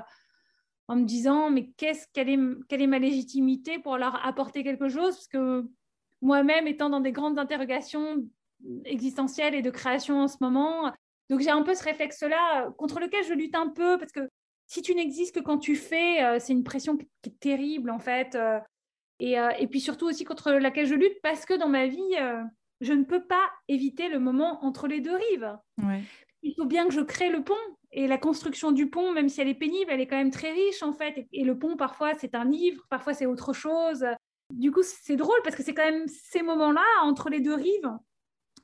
Speaker 2: en me disant mais qu'est-ce quelle est, quelle est ma légitimité pour leur apporter quelque chose? Parce que moi-même étant dans des grandes interrogations existentielles et de création en ce moment, donc j'ai un peu ce réflexe-là contre lequel je lutte un peu parce que si tu n'existes que quand tu fais, euh, c'est une pression qui est terrible en fait. Euh, et, et, puis surtout aussi contre laquelle je lutte parce que dans ma vie je ne peux pas éviter le moment entre les deux rives. Il faut bien que je crée le pont. Et la construction du pont, même si elle est pénible, elle est quand même très riche en fait. Et, le pont, parfois, c'est un livre, parfois, c'est autre chose. Du coup, c'est drôle parce que c'est quand même ces moments-là, entre les deux rives,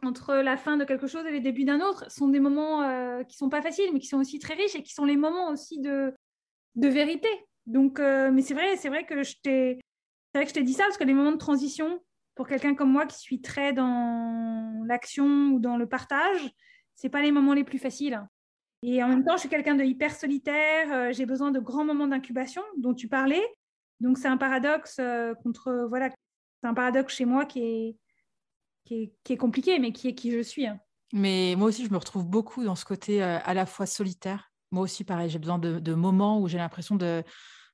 Speaker 2: entre la fin de quelque chose et le début d'un autre, sont des moments euh, qui sont pas faciles, mais qui sont aussi très riches et qui sont les moments aussi de, de vérité. Donc, euh, mais c'est vrai, c'est vrai que je t'ai, c'est vrai que je t'ai dit ça parce que les moments de transition, pour quelqu'un comme moi qui suis très dans l'action ou dans le partage, c'est pas les moments les plus faciles. Et en même temps, je suis quelqu'un de hyper solitaire, euh, j'ai besoin de grands moments d'incubation dont tu parlais. Donc c'est un paradoxe euh, contre voilà, c'est un paradoxe chez moi qui est, qui est, compliqué, mais qui est qui je suis. Hein.
Speaker 3: Mais moi aussi, je me retrouve beaucoup dans ce côté euh, à la fois solitaire. Moi aussi, pareil, j'ai besoin de, moments où j'ai l'impression de,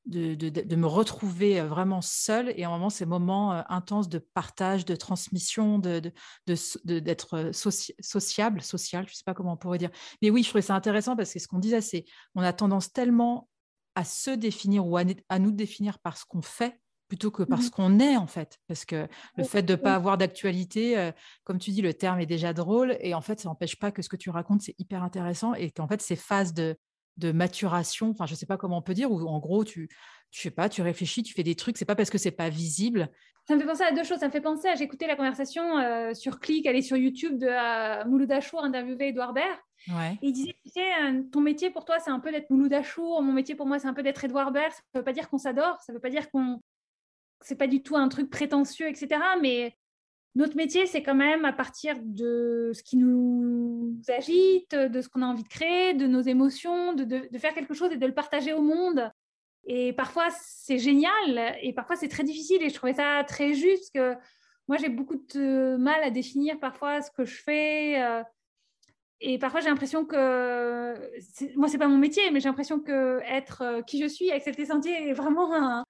Speaker 3: de, de, me retrouver vraiment seule. Et en moment, ces moments intenses de partage, de transmission, d'être sociable, social, je ne sais pas comment on pourrait dire. Mais oui, je trouvais ça intéressant parce que ce qu'on disait, c'est on a tendance tellement à se définir ou à, nous définir par ce qu'on fait plutôt que par ce mmh qu'on est en fait. Parce que le fait de ne pas avoir d'actualité, euh, comme tu dis, le terme est déjà drôle et en fait, ça n'empêche pas que ce que tu racontes, c'est hyper intéressant et qu'en fait, ces phases de, de maturation, enfin, je ne sais pas comment on peut dire, où en gros, tu, je sais pas, tu réfléchis, tu fais des trucs, c'est pas parce que c'est pas visible.
Speaker 2: Ça me fait penser à deux choses. Ça me fait penser à, écouté la conversation euh, sur Click, elle est sur YouTube de euh, Mouloud Achour, interviewé Edouard Baird.
Speaker 3: Et
Speaker 2: il disait, tu sais, euh, ton métier pour toi, c'est un peu d'être Mouloud Achour, mon métier pour moi, c'est un peu d'être Edouard Baird. Ça veut pas dire qu'on s'adore, ça veut pas dire qu'on. C'est pas du tout un truc prétentieux, etc. Mais notre métier, c'est quand même à partir de ce qui nous agite, de ce qu'on a envie de créer, de nos émotions, de, de, faire quelque chose et de le partager au monde. Et parfois, c'est génial et parfois, c'est très difficile. Et je trouvais ça très juste que moi, j'ai beaucoup de mal à définir parfois ce que je fais. Euh, et parfois, j'ai l'impression que, moi, c'est pas mon métier, mais j'ai l'impression que être euh, qui je suis, accepter sentier est vraiment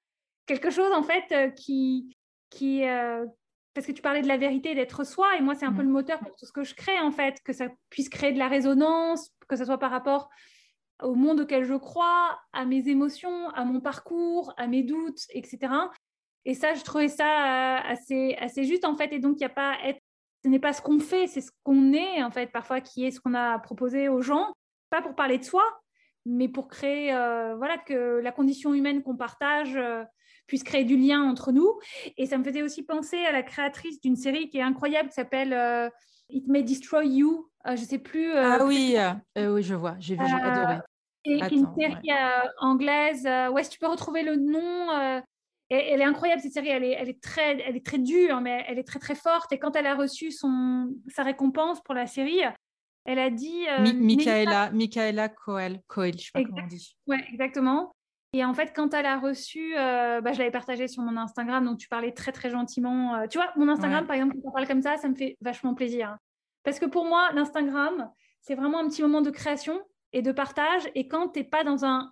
Speaker 2: quelque chose, en fait, euh, qui, qui parce que tu parlais de la vérité, d'être soi, et moi, c'est un peu mm. le moteur pour tout ce que je crée, en fait, que ça puisse créer de la résonance, que ce soit par rapport au monde auquel je crois, à mes émotions, à mon parcours, à mes doutes, etc. Et ça, je trouvais ça euh, assez, assez juste, en fait. Et donc, il n'y a pas être, ce n'est pas ce qu'on fait, c'est ce qu'on est, en fait, parfois, qui est ce qu'on a proposé aux gens, pas pour parler de soi, mais pour créer, euh, voilà, que la condition humaine qu'on partage euh, puisse créer du lien entre nous. Et ça me faisait aussi penser à la créatrice d'une série qui est incroyable, qui s'appelle It May Destroy You. je sais plus.
Speaker 3: ah oui, oui, je vois, j'ai vu, j'ai adoré.
Speaker 2: C'est une série anglaise. ouais, si tu peux retrouver le nom. elle est incroyable cette série, elle est, elle est, très, elle est très dure, mais elle est très très forte. Et quand elle a reçu son, sa récompense pour la série, elle a dit.
Speaker 3: Michaela, Michaela Coel, Coel, je sais pas comment on dit.
Speaker 2: Ouais, exactement. Et en fait, quand elle a reçu, bah, je l'avais partagé sur mon Instagram, donc tu parlais très très gentiment. tu vois, mon Instagram, par exemple, quand on parle comme ça, ça me fait vachement plaisir. Hein. Parce que pour moi, l'Instagram, c'est vraiment un petit moment de création et de partage. Et quand tu n'es pas dans un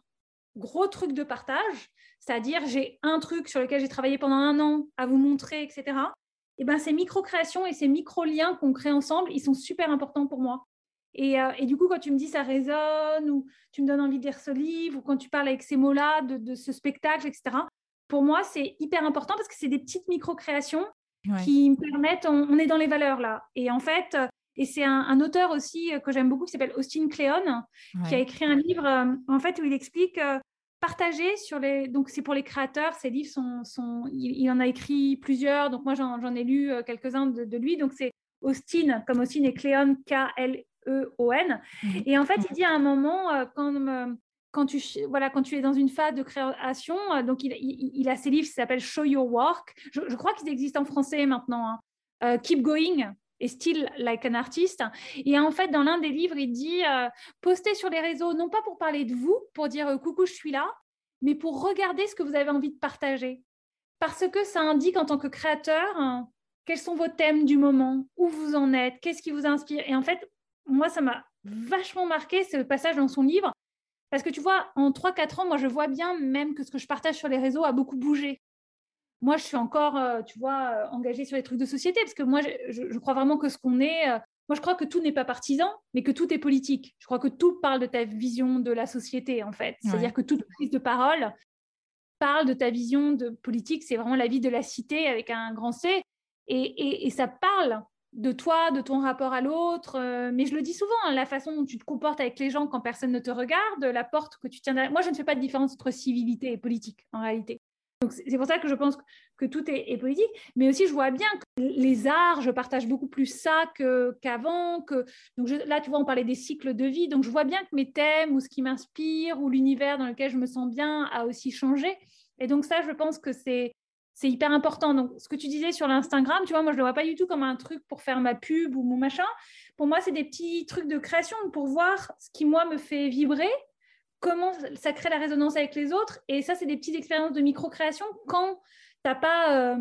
Speaker 2: gros truc de partage, c'est-à-dire j'ai un truc sur lequel j'ai travaillé pendant un an à vous montrer, etc., et ben ces micro-créations et ces micro-liens qu'on crée ensemble, ils sont super importants pour moi. Et, euh, et, du coup, quand tu me dis ça résonne, ou tu me donnes envie de lire ce livre, ou quand tu parles avec ces mots-là de, ce spectacle, etc., pour moi, c'est hyper important parce que c'est des petites micro-créations qui me permettent, on, on, est dans les valeurs là. Et en fait, et c'est un, auteur aussi euh, que j'aime beaucoup qui s'appelle Austin Kleon, qui a écrit un livre euh, en fait où il explique euh, partager sur les. Donc c'est pour les créateurs. Ces livres sont, sont il, en a écrit plusieurs. Donc moi j'en ai lu quelques-uns de, lui. Donc c'est Austin comme Austin et Kleon K L E O N. Mhm. Et en fait il dit à un moment quand quand tu, voilà, quand tu es dans une phase de création, donc il, il, a ces livres qui s'appellent Show Your Work. Je, crois qu'ils existent en français maintenant. Hein. Keep Going, et Still Like an Artist. Et en fait, dans l'un des livres, il dit euh, postez sur les réseaux, non pas pour parler de vous, pour dire euh, coucou, je suis là, mais pour regarder ce que vous avez envie de partager. Parce que ça indique en tant que créateur hein, quels sont vos thèmes du moment, où vous en êtes, qu'est-ce qui vous inspire. Et en fait, moi, ça m'a vachement marqué ce passage dans son livre. Parce que tu vois, en 3-4 ans, moi, je vois bien même que ce que je partage sur les réseaux a beaucoup bougé moi, je suis encore, euh, tu vois, euh, engagée sur les trucs de société, parce que moi, je, crois vraiment que ce qu'on est, euh, moi, je crois que tout n'est pas partisan, mais que tout est politique. Je crois que tout parle de ta vision de la société, en fait. C'est-à-dire que toute prise de parole parle de ta vision de politique. C'est vraiment la vie de la cité avec un grand C. Et, ça parle de toi, de ton rapport à l'autre. mais je le dis souvent, hein, la façon dont tu te comportes avec les gens quand personne ne te regarde, la porte que tu tiens derrière. Moi, je ne fais pas de différence entre civilité et politique, en réalité. Donc c'est pour ça que je pense que tout est, politique, mais aussi je vois bien que les arts, je partage beaucoup plus ça qu'avant. Que, donc là, tu vois, on parlait des cycles de vie, donc je vois bien que mes thèmes ou ce qui m'inspire ou l'univers dans lequel je me sens bien a aussi changé. Et donc ça, je pense que c'est c'est hyper important. Ce que tu disais sur l'Instagram, tu vois, moi, je ne le vois pas du tout comme un truc pour faire ma pub ou mon machin. Pour moi, c'est des petits trucs de création pour voir ce qui, moi, me fait vibrer, comment ça crée la résonance avec les autres. Et ça, c'est des petites expériences de micro-création quand tu n'as pas euh,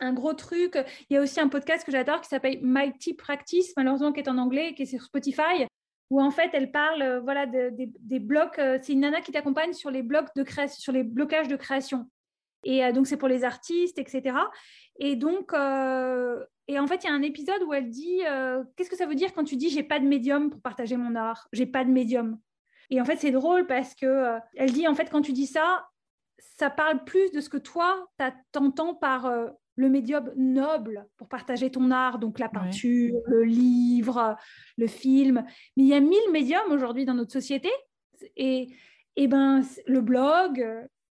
Speaker 2: un gros truc. Il y a aussi un podcast que j'adore qui s'appelle Mighty Practice, malheureusement, qui est en anglais qui est sur Spotify où en fait elle parle euh, voilà des blocs. Euh, c'est une nana qui t'accompagne sur les blocs de création, sur les blocages de création. Et euh, donc, c'est pour les artistes, etc. Et donc, euh, et en fait, il y a un épisode où elle dit euh, Qu'est-ce que ça veut dire quand tu dis j'ai pas de médium pour partager mon art? J'ai pas de médium. Et en fait, c'est drôle parce que elle dit en fait, quand tu dis ça, ça parle plus de ce que toi, t'entends par le médium noble pour partager ton art, donc la peinture, le livre, le film. Mais il y a mille médiums aujourd'hui dans notre société. Et, et ben, le blog,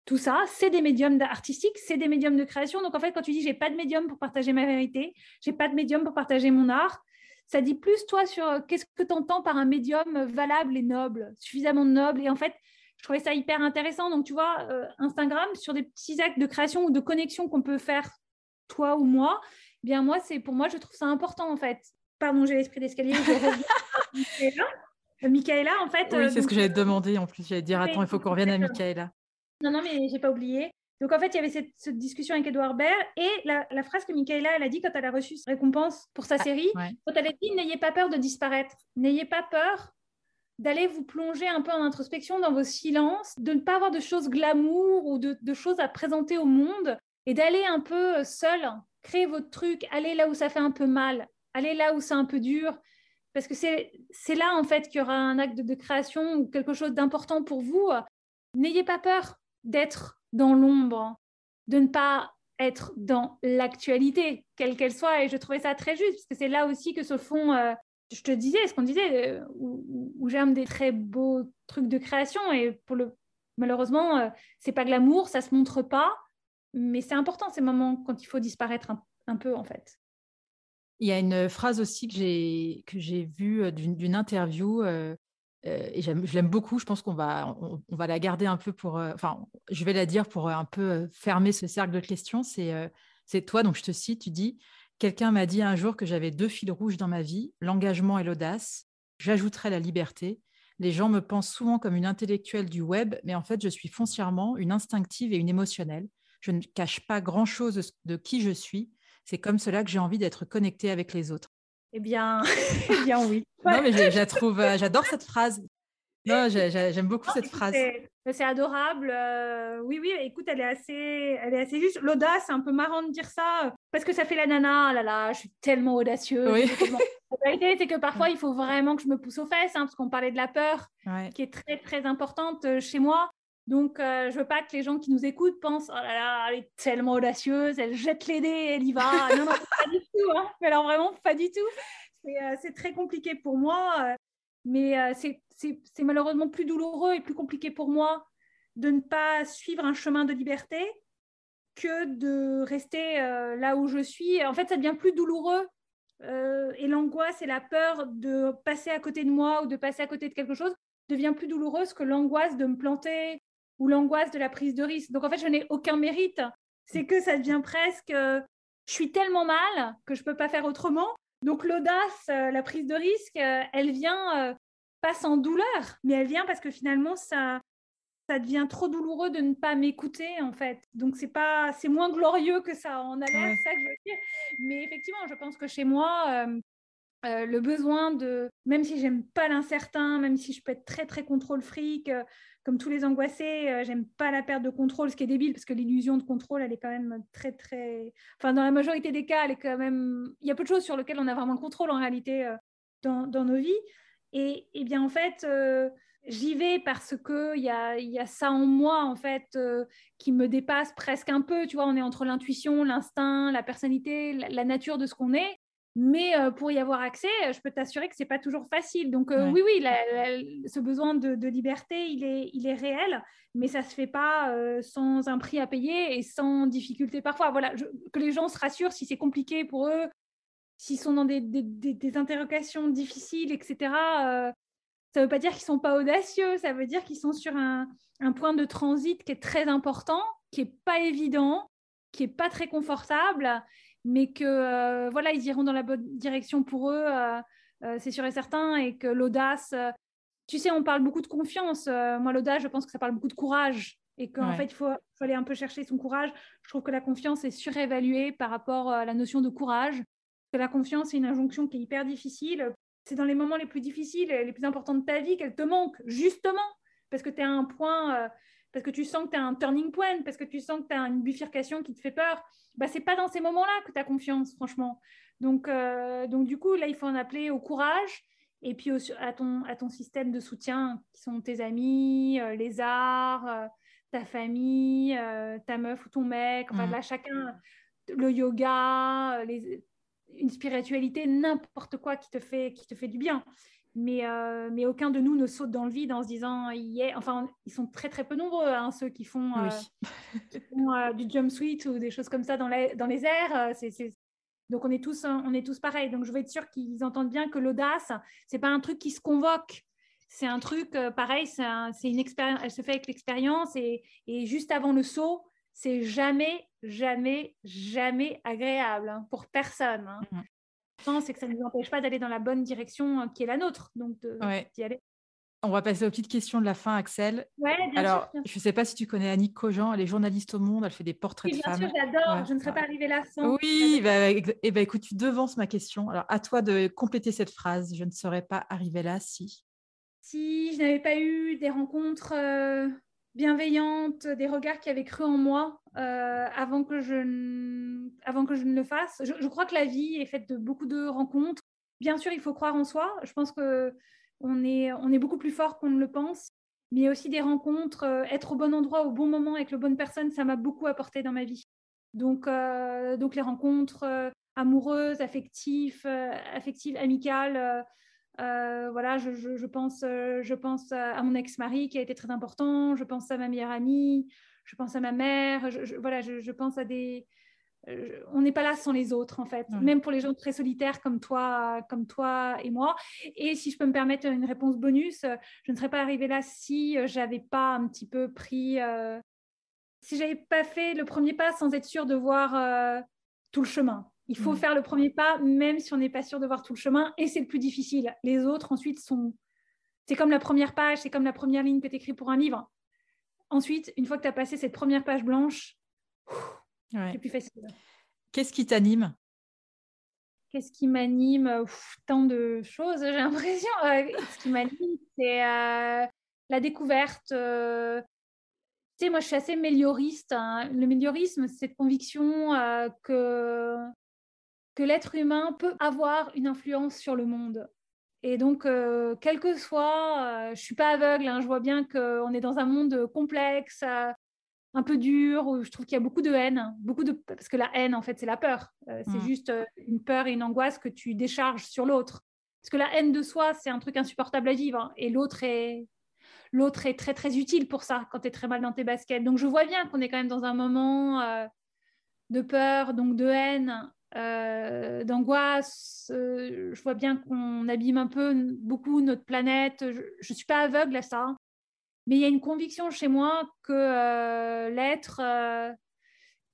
Speaker 2: tout ça, c'est des médiums artistiques, c'est des médiums de création. Donc en fait, quand tu dis j'ai pas de médium pour partager ma vérité, j'ai pas de médium pour partager mon art, ça dit plus toi sur euh, qu'est-ce que tu entends par un médium valable et noble, suffisamment noble. Et en fait, je trouvais ça hyper intéressant. Donc tu vois, euh, Instagram, sur des petits actes de création ou de connexion qu'on peut faire toi ou moi, eh bien moi, c'est pour moi, je trouve ça important en fait. Pardon, j'ai l'esprit d'escalier. Michaela, en fait.
Speaker 3: Oui, c'est ce que j'allais te demander en plus. J'allais dire, attends, il faut qu'on revienne à Michaela.
Speaker 2: Non, non, mais j'ai pas oublié. Donc en fait, il y avait cette, discussion avec Edouard Baird et la, phrase que Michaela elle a dit quand elle a reçu sa récompense pour sa ah, série, quand elle a dit n'ayez pas peur de disparaître, n'ayez pas peur d'aller vous plonger un peu en introspection dans vos silences, de ne pas avoir de choses glamour ou de, de choses à présenter au monde et d'aller un peu seul, créer votre truc, aller là où ça fait un peu mal, aller là où c'est un peu dur, parce que c'est là en fait qu'il y aura un acte de création ou quelque chose d'important pour vous. N'ayez pas peur d'être dans l'ombre, de ne pas être dans l'actualité, quelle qu'elle soit. Et je trouvais ça très juste, parce que c'est là aussi que se font, euh, je te disais, ce qu'on disait, euh, où, j'aime des très beaux trucs de création. Et pour le, malheureusement, euh, c'est pas glamour, ça se montre pas, mais c'est important ces moments quand il faut disparaître un, peu, en fait.
Speaker 3: Il y a une phrase aussi que j'ai que j'ai vue d'une interview et je l'aime beaucoup. Je pense qu'on va, on, va la garder un peu pour. enfin, je vais la dire pour un peu fermer ce cercle de questions. C'est c'est toi, donc je te cite, tu dis Quelqu'un m'a dit un jour que j'avais deux fils rouges dans ma vie, l'engagement et l'audace. J'ajouterai la liberté. Les gens me pensent souvent comme une intellectuelle du web, mais en fait, je suis foncièrement une instinctive et une émotionnelle. Je ne cache pas grand-chose de qui je suis. C'est comme cela que j'ai envie d'être connectée avec les autres.
Speaker 2: Eh bien, (laughs) eh bien oui.
Speaker 3: non, mais je, trouve, euh, j'adore cette (laughs) phrase. Non, j'aime beaucoup cette phrase.
Speaker 2: C'est adorable. Euh, oui, oui, écoute, elle est assez, elle est assez juste. L'audace, c'est un peu marrant de dire ça parce que ça fait la nana. Ah là là, je suis tellement audacieuse. Oui. (laughs) La réalité, c'est que parfois, il faut vraiment que je me pousse aux fesses hein, parce qu'on parlait de la peur qui est très, très importante euh, chez moi. Donc, je je veux pas que les gens qui nous écoutent pensent Oh là là, elle est tellement audacieuse, elle jette les dés, elle y va. Non, non, Hein. Alors, vraiment, pas du tout. C'est très compliqué pour moi. mais c'est malheureusement plus douloureux et plus compliqué pour moi de ne pas suivre un chemin de liberté que de rester là où je suis. En fait, ça devient plus douloureux. et l'angoisse et la peur de passer à côté de moi ou de passer à côté de quelque chose devient plus douloureuse que l'angoisse de me planter ou l'angoisse de la prise de risque. Donc en fait, je n'ai aucun mérite. C'est que ça devient presque, euh, je suis tellement mal que je ne peux pas faire autrement. Donc l'audace, euh, la prise de risque, euh, elle vient pas sans douleur, mais elle vient parce que finalement, ça, ça devient trop douloureux de ne pas m'écouter en fait. Donc c'est pas, c'est moins glorieux que ça en a l'air, ça que je veux dire. Mais effectivement, je pense que chez moi, euh, le besoin de, même si j'aime pas l'incertain, même si je peux être très très contrôle fric, euh, comme tous les angoissés, euh, j'aime pas la perte de contrôle, ce qui est débile parce que l'illusion de contrôle, elle est quand même très très, enfin dans la majorité des cas, elle est quand même, il y a peu de choses sur lesquelles on a vraiment le contrôle en réalité dans, dans, nos vies. Et, et, bien en fait, j'y vais parce que il y a, y a, ça en moi en fait qui me dépasse presque un peu. Tu vois, on est entre l'intuition, l'instinct, la personnalité, la nature de ce qu'on est. Mais euh, pour y avoir accès, euh, je peux t'assurer que c'est pas toujours facile. Donc euh, oui, oui, ce besoin de, liberté, il est, il est réel, mais ça se fait pas sans un prix à payer et sans difficulté parfois. Voilà, que les gens se rassurent si c'est compliqué pour eux, s'ils sont dans des, des, des, interrogations difficiles, etc. ça veut pas dire qu'ils sont pas audacieux, ça veut dire qu'ils sont sur un, un point de transit qui est très important, qui est pas évident qui est pas très confortable, mais que voilà, ils iront dans la bonne direction pour eux, c'est sûr et certain, et que l'audace, tu sais, on parle beaucoup de confiance. moi, l'audace, je pense que ça parle beaucoup de courage et qu'en fait, il faut, faut, aller un peu chercher son courage. Je trouve que la confiance est surévaluée par rapport à la notion de courage. Que la confiance, c'est une injonction qui est hyper difficile. C'est dans les moments les plus difficiles, les plus importants de ta vie qu'elle te manque, justement, parce que tu es à un point, euh, parce que tu sens que tu as un turning point, parce que tu sens que tu as une bifurcation qui te fait peur. Bah, c'est pas dans ces moments-là que tu as confiance, franchement. Donc, euh, donc, du coup, là, il faut en appeler au courage et puis à, ton, à ton système de soutien, qui sont tes amis, euh, les arts, ta famille, ta meuf ou ton mec, enfin, mmh. là, chacun, le yoga, les, une spiritualité, n'importe quoi qui te fait, qui te fait du bien. Mais, euh, mais aucun de nous ne saute dans le vide en se disant, yeah. enfin, ils sont très très peu nombreux, hein, ceux qui font, euh, (laughs) euh, du jumpsuit ou des choses comme ça dans, dans les airs. Donc on est tous, on est tous pareils. Donc je veux être sûre qu'ils entendent bien que l'audace, c'est pas un truc qui se convoque. C'est un truc pareil, c'est une expérience. Elle se fait avec l'expérience et, et juste avant le saut, c'est jamais, jamais, jamais agréable hein, pour personne. Hein. Mmh. C'est que ça ne nous empêche pas d'aller dans la bonne direction hein, qui est la nôtre, donc d'y aller.
Speaker 3: On va passer aux petites questions de la fin, Axel.
Speaker 2: Ouais, bien
Speaker 3: Alors, je ne sais pas si tu connais Annick Cogent, elle est journaliste au Monde, elle fait des portraits
Speaker 2: de
Speaker 3: femmes.
Speaker 2: Bien sûr, j'adore, je ne serais pas arrivée là sans.
Speaker 3: Oui, bah, eh ben, écoute, tu devances ma question. Alors, à toi de compléter cette phrase. Je ne serais pas arrivée là si.
Speaker 2: Si je n'avais pas eu des rencontres euh, bienveillante, des regards qui avaient cru en moi euh, avant, que je ne, avant que je ne le fasse. Je, crois que la vie est faite de beaucoup de rencontres. Bien sûr, il faut croire en soi. Je pense que on est, on est beaucoup plus fort qu'on ne le pense. Mais il y a aussi des rencontres, euh, être au bon endroit au bon moment avec la bonne personne, ça m'a beaucoup apporté dans ma vie. Donc, euh, donc les rencontres amoureuses, affectives, affectives, amicales, euh, voilà, je, pense, euh, je pense à mon ex-mari qui a été très important. Je pense à ma meilleure amie. Je pense à ma mère. Je, voilà, je, pense à des. Euh, on n'est pas là sans les autres en fait, même pour les gens très solitaires comme toi, comme toi et moi. Et si je peux me permettre une réponse bonus, je ne serais pas arrivée là si j'avais pas un petit peu pris, si j'avais pas fait le premier pas sans être sûre de voir tout le chemin. Il faut mm. faire le premier pas, même si on n'est pas sûr de voir tout le chemin, et c'est le plus difficile. Les autres, ensuite, sont. C'est comme la première page, c'est comme la première ligne que tu écris pour un livre. Ensuite, une fois que tu as passé cette première page blanche, c'est plus facile.
Speaker 3: Qu'est-ce qui t'anime?
Speaker 2: Qu'est-ce qui m'anime? Tant de choses, j'ai l'impression. (laughs) Euh, ce qui m'anime, c'est euh, la découverte. Euh, tu sais, moi, je suis assez mélioriste. Hein. Le méliorisme, c'est cette conviction que que l'être humain peut avoir une influence sur le monde. Et donc, euh, quel que soit, euh, je suis pas aveugle, hein, je vois bien qu'on est dans un monde complexe, euh, un peu dur, où je trouve qu'il y a beaucoup de haine, beaucoup de parce que la haine, en fait, c'est la peur. c'est mm. juste une peur et une angoisse que tu décharges sur l'autre. Parce que la haine de soi, c'est un truc insupportable à vivre, hein, et l'autre est l'autre est très très utile pour ça quand tu es très mal dans tes baskets. Donc je vois bien qu'on est quand même dans un moment de peur, donc de haine, euh, d'angoisse. Euh, je vois bien qu'on abîme un peu beaucoup notre planète. Je ne suis pas aveugle à ça. Mais il y a une conviction chez moi que euh, l'être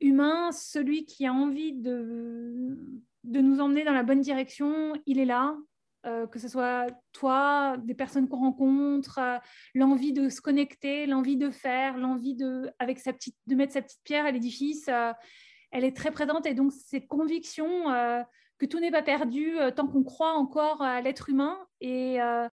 Speaker 2: humain, celui qui a envie de, de nous emmener dans la bonne direction, il est là. que ce soit toi, des personnes qu'on rencontre, l'envie de se connecter, l'envie de faire, l'envie de, de mettre sa petite pierre à l'édifice elle est très présente et donc cette conviction euh, que tout n'est pas perdu euh, tant qu'on croit encore à l'être humain et euh,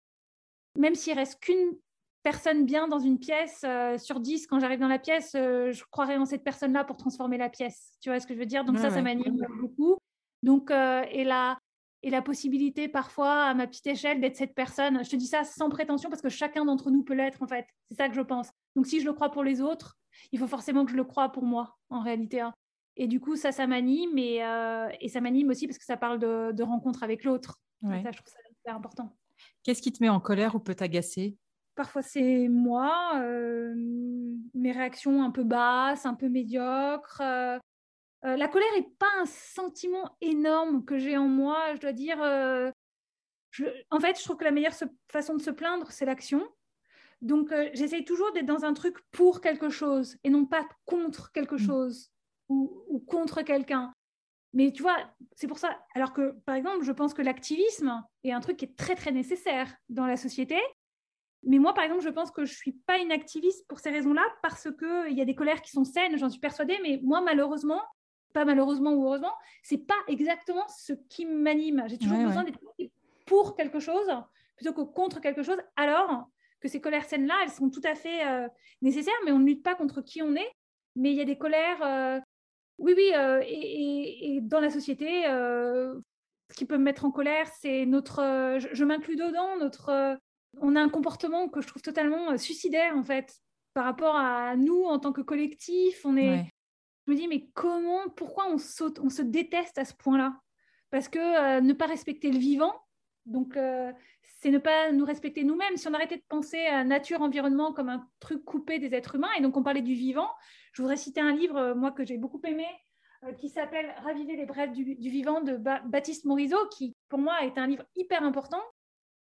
Speaker 2: même s'il reste qu'une personne bien dans une pièce sur dix, quand j'arrive dans la pièce, je croirais en cette personne-là pour transformer la pièce. Tu vois ce que je veux dire? Donc ça, ça m'anime beaucoup. Donc et la et la possibilité parfois à ma petite échelle d'être cette personne. Je te dis ça sans prétention parce que chacun d'entre nous peut l'être en fait. C'est ça que je pense. Donc si je le crois pour les autres, il faut forcément que je le croie pour moi en réalité. Hein. Et du coup, ça, ça m'anime et, euh, et, ça m'anime aussi parce que ça parle de, de rencontre avec l'autre. Ça, je trouve ça super important.
Speaker 3: Qu'est-ce qui te met en colère ou peut t'agacer?
Speaker 2: Parfois, c'est moi, euh, mes réactions un peu basses, un peu médiocres. Euh, la colère n'est pas un sentiment énorme que j'ai en moi, je dois dire. Je, en fait, je trouve que la meilleure façon de se plaindre, c'est l'action. Donc, j'essaye toujours d'être dans un truc pour quelque chose et non pas contre quelque mmh. chose. Ou, contre quelqu'un. Mais tu vois, c'est pour ça. Alors que, par exemple, je pense que l'activisme est un truc qui est très, très nécessaire dans la société. Mais moi, par exemple, je pense que je ne suis pas une activiste pour ces raisons-là, parce qu'il y a des colères qui sont saines, j'en suis persuadée. Mais moi, malheureusement, pas malheureusement ou heureusement, c'est pas exactement ce qui m'anime. J'ai toujours besoin d'être pour quelque chose plutôt que contre quelque chose, alors que ces colères saines-là, elles sont tout à fait euh, nécessaires, mais on ne lutte pas contre qui on est. Mais il y a des colères, euh, oui, oui, euh, et, dans la société, ce qui peut me mettre en colère, c'est notre, je, m'inclus dedans, notre, on a un comportement que je trouve totalement suicidaire en fait par rapport à nous en tant que collectif. On est, je me dis mais comment, pourquoi on saute, on se déteste à ce point-là? Parce que ne pas respecter le vivant, donc, c'est ne pas nous respecter nous-mêmes. Si on arrêtait de penser à nature, environnement comme un truc coupé des êtres humains, et donc on parlait du vivant, je voudrais citer un livre, euh, moi, que j'ai beaucoup aimé, euh, qui s'appelle Raviver les brèves du, vivant de Baptiste Morisot, qui, pour moi, est un livre hyper important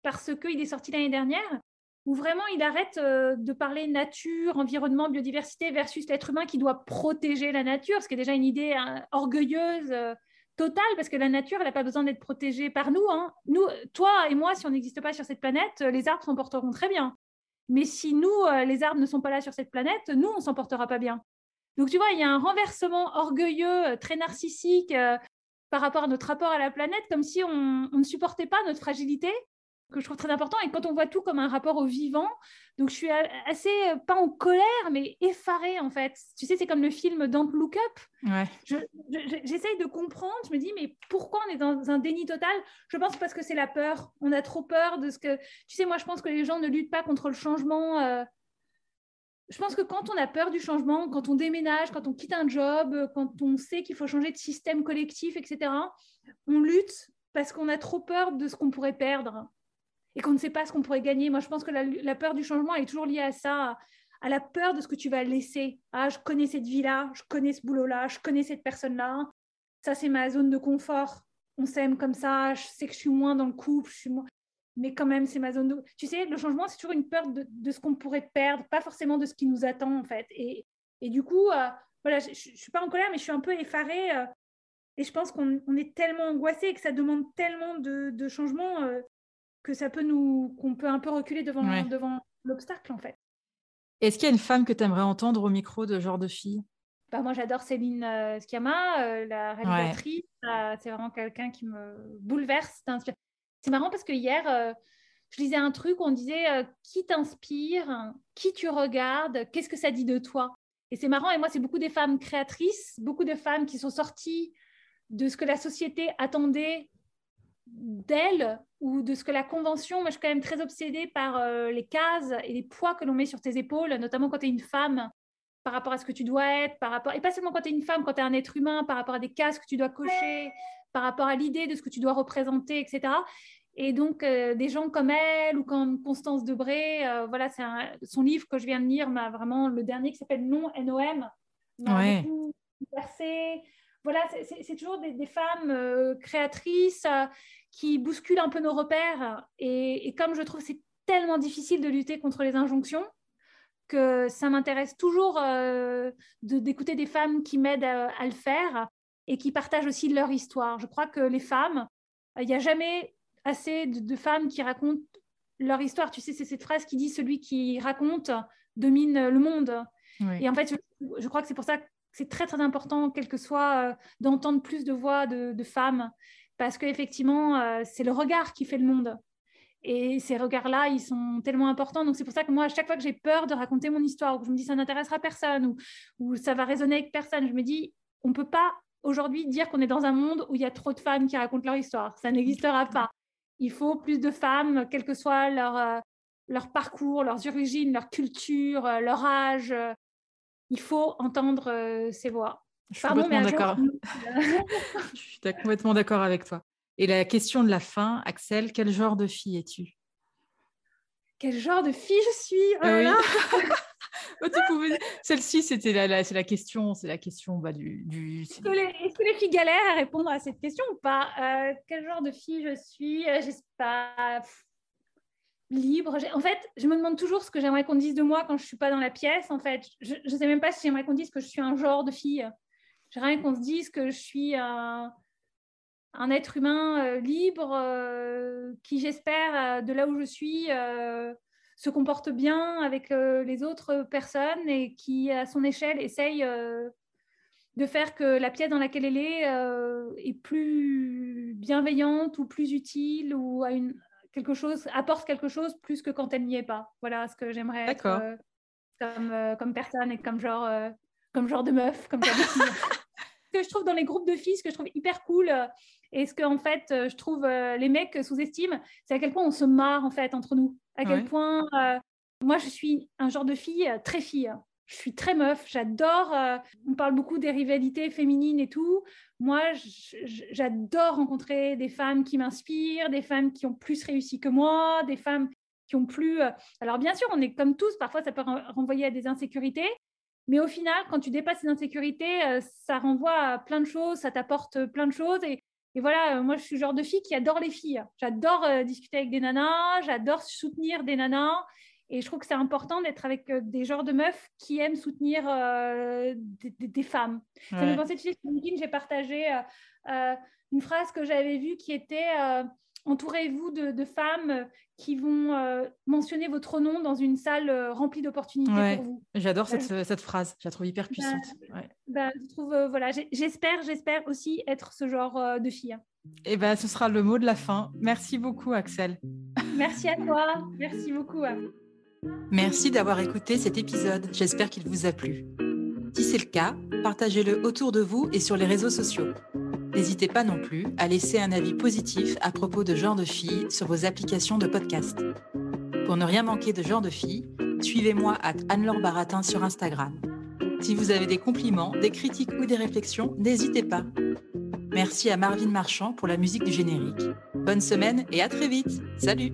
Speaker 2: parce qu'il est sorti l'année dernière, où vraiment il arrête euh, de parler nature, environnement, biodiversité versus l'être humain qui doit protéger la nature, ce qui est déjà une idée hein, orgueilleuse total parce que la nature, elle n'a pas besoin d'être protégée par nous, hein. Nous, toi et moi, si on n'existe pas sur cette planète, les arbres s'en porteront très bien. Mais si nous, les arbres ne sont pas là sur cette planète, nous, on s'en portera pas bien. Donc, tu vois, il y a un renversement orgueilleux, euh, très narcissique par rapport à notre rapport à la planète, comme si on ne supportait pas notre fragilité que je trouve très important. Et quand on voit tout comme un rapport au vivant, donc je suis assez, euh, pas en colère, mais effarée en fait. Tu sais, c'est comme le film Don't Look Up.
Speaker 3: Ouais.
Speaker 2: J'essaye de comprendre, je me dis, mais pourquoi on est dans un déni total? Je pense parce que c'est la peur. On a trop peur de ce que... Tu sais, moi, je pense que les gens ne luttent pas contre le changement. Euh. Je pense que quand on a peur du changement, quand on déménage, quand on quitte un job, quand on sait qu'il faut changer de système collectif, etc., on lutte parce qu'on a trop peur de ce qu'on pourrait perdre et qu'on ne sait pas ce qu'on pourrait gagner. Moi, je pense que la, peur du changement est toujours liée à ça, à, la peur de ce que tu vas laisser. Ah, je connais cette vie-là, je connais ce boulot-là, je connais cette personne-là. Ça, c'est ma zone de confort. On s'aime comme ça, je sais que je suis moins dans le couple. Mais quand même, c'est ma zone de... Tu sais, le changement, c'est toujours une peur de, ce qu'on pourrait perdre, pas forcément de ce qui nous attend, en fait. Et, et du coup, euh, voilà, je ne suis pas en colère, mais je suis un peu effarée. Euh, et je pense qu'on est tellement angoissé et que ça demande tellement de, de changements. Euh, que ça peut nous, qu'on peut un peu reculer devant, devant l'obstacle en fait.
Speaker 3: Est-ce qu'il y a une femme que tu aimerais entendre au micro de genre de fille?
Speaker 2: Bah, Moi j'adore Céline euh, Sciamma, euh, la réalisatrice. c'est vraiment quelqu'un qui me bouleverse. C'est marrant parce que hier, euh, je lisais un truc où on disait qui t'inspire, qui tu regardes, qu'est-ce que ça dit de toi? Et c'est marrant, et moi c'est beaucoup des femmes créatrices, beaucoup de femmes qui sont sorties de ce que la société attendait d'elle ou de ce que la convention, moi je suis quand même très obsédée par euh, les cases et les poids que l'on met sur tes épaules, notamment quand tu es une femme, par rapport à ce que tu dois être, par rapport, et pas seulement quand tu es une femme, quand tu es un être humain, par rapport à des cases que tu dois cocher, par rapport à l'idée de ce que tu dois représenter, etc. Et donc, euh, des gens comme elle ou comme Constance Debré, euh, voilà, c'est son livre que je viens de lire, m'a vraiment, le dernier qui s'appelle Non, NOM, beaucoup Voilà, c'est toujours des, des femmes créatrices qui bouscule un peu nos repères. Et, comme je trouve c'est tellement difficile de lutter contre les injonctions, que ça m'intéresse toujours euh, d'écouter des femmes qui m'aident à, le faire et qui partagent aussi leur histoire. Je crois que les femmes, il n'y a jamais assez de, femmes qui racontent leur histoire. Tu sais, c'est cette phrase qui dit celui qui raconte domine le monde. Et en fait, je, crois que c'est pour ça que c'est très très important, quel que soit, euh, d'entendre plus de voix de, de femmes parce qu'effectivement, euh, c'est le regard qui fait le monde. Et ces regards-là, ils sont tellement importants. Donc, c'est pour ça que moi, à chaque fois que j'ai peur de raconter mon histoire, ou que je me dis ça n'intéressera personne, ou, ou, ça va résonner avec personne, je me dis, on ne peut pas aujourd'hui dire qu'on est dans un monde où il y a trop de femmes qui racontent leur histoire. Ça n'existera pas. Il faut plus de femmes, quel que soit leur, euh, leur parcours, leurs origines, leur culture, euh, leur âge. il faut entendre ces voix.
Speaker 3: Je suis complètement d'accord. (laughs) je suis complètement d'accord avec toi. Et la question de la fin, Axel, quel genre de fille es-tu?
Speaker 2: Quel genre de fille je suis?
Speaker 3: Oh oh, (laughs) (laughs) Celle-ci, c'était la, c'est la question, c'est la question bah, du. du...
Speaker 2: Est-ce, que les, filles galèrent à répondre à cette question ou pas? Euh, Quel genre de fille je suis? Euh, J'espère libre. En fait, je me demande toujours ce que j'aimerais qu'on dise de moi quand je suis pas dans la pièce. En fait, je ne sais même pas si j'aimerais qu'on dise que je suis un genre de fille J'aimerais qu'on se dise que je suis un, un être humain euh, libre euh, qui, j'espère, de là où je suis, se comporte bien avec les autres personnes et qui, à son échelle, essaye de faire que la pièce dans laquelle elle est est plus bienveillante ou plus utile ou à une, quelque chose, apporte quelque chose plus que quand elle n'y est pas. Voilà ce que j'aimerais être euh, comme, euh, comme personne et comme genre, euh, comme genre de meuf, comme (laughs) que je trouve dans les groupes de filles, ce que je trouve hyper cool, et ce que en fait je trouve les mecs sous-estiment, c'est à quel point on se marre en fait entre nous. À quel point moi je suis un genre de fille très fille je suis très meuf, j'adore, euh, on parle beaucoup des rivalités féminines et tout. Moi, j'adore rencontrer des femmes qui m'inspirent, des femmes qui ont plus réussi que moi, des femmes qui ont plus... Euh, alors bien sûr, on est comme tous, parfois ça peut renvoyer à des insécurités, mais au final, quand tu dépasses ces insécurités, euh, ça renvoie à plein de choses, ça t'apporte plein de choses. Et, et voilà, moi, je suis le genre de fille qui adore les filles. J'adore discuter avec des nanas, j'adore soutenir des nanas. Et je trouve que c'est important d'être avec euh, des genres de meufs qui aiment soutenir euh, des, femmes. Ça me pensait sur LinkedIn, j'ai partagé euh, une phrase que j'avais vue qui était Entourez-vous de, femmes qui vont mentionner votre nom dans une salle remplie d'opportunités pour vous.
Speaker 3: J'adore cette, cette, phrase, je la trouve hyper puissante.
Speaker 2: Ben, je trouve, voilà, j'espère, j'espère aussi être ce genre de fille.
Speaker 3: Et eh ben, ce sera le mot de la fin. Merci beaucoup, Axel.
Speaker 2: Merci à toi. Merci beaucoup.
Speaker 1: Merci d'avoir écouté cet épisode, j'espère qu'il vous a plu. Si c'est le cas, partagez-le autour de vous et sur les réseaux sociaux. N'hésitez pas non plus à laisser un avis positif à propos de Genre de Filles sur vos applications de podcast. Pour ne rien manquer de Genre de Filles, suivez-moi à Anne-Laure Baratin sur Instagram. Si vous avez des compliments, des critiques ou des réflexions, n'hésitez pas. Merci à Marvin Marchand pour la musique du générique. Bonne semaine et à très vite. Salut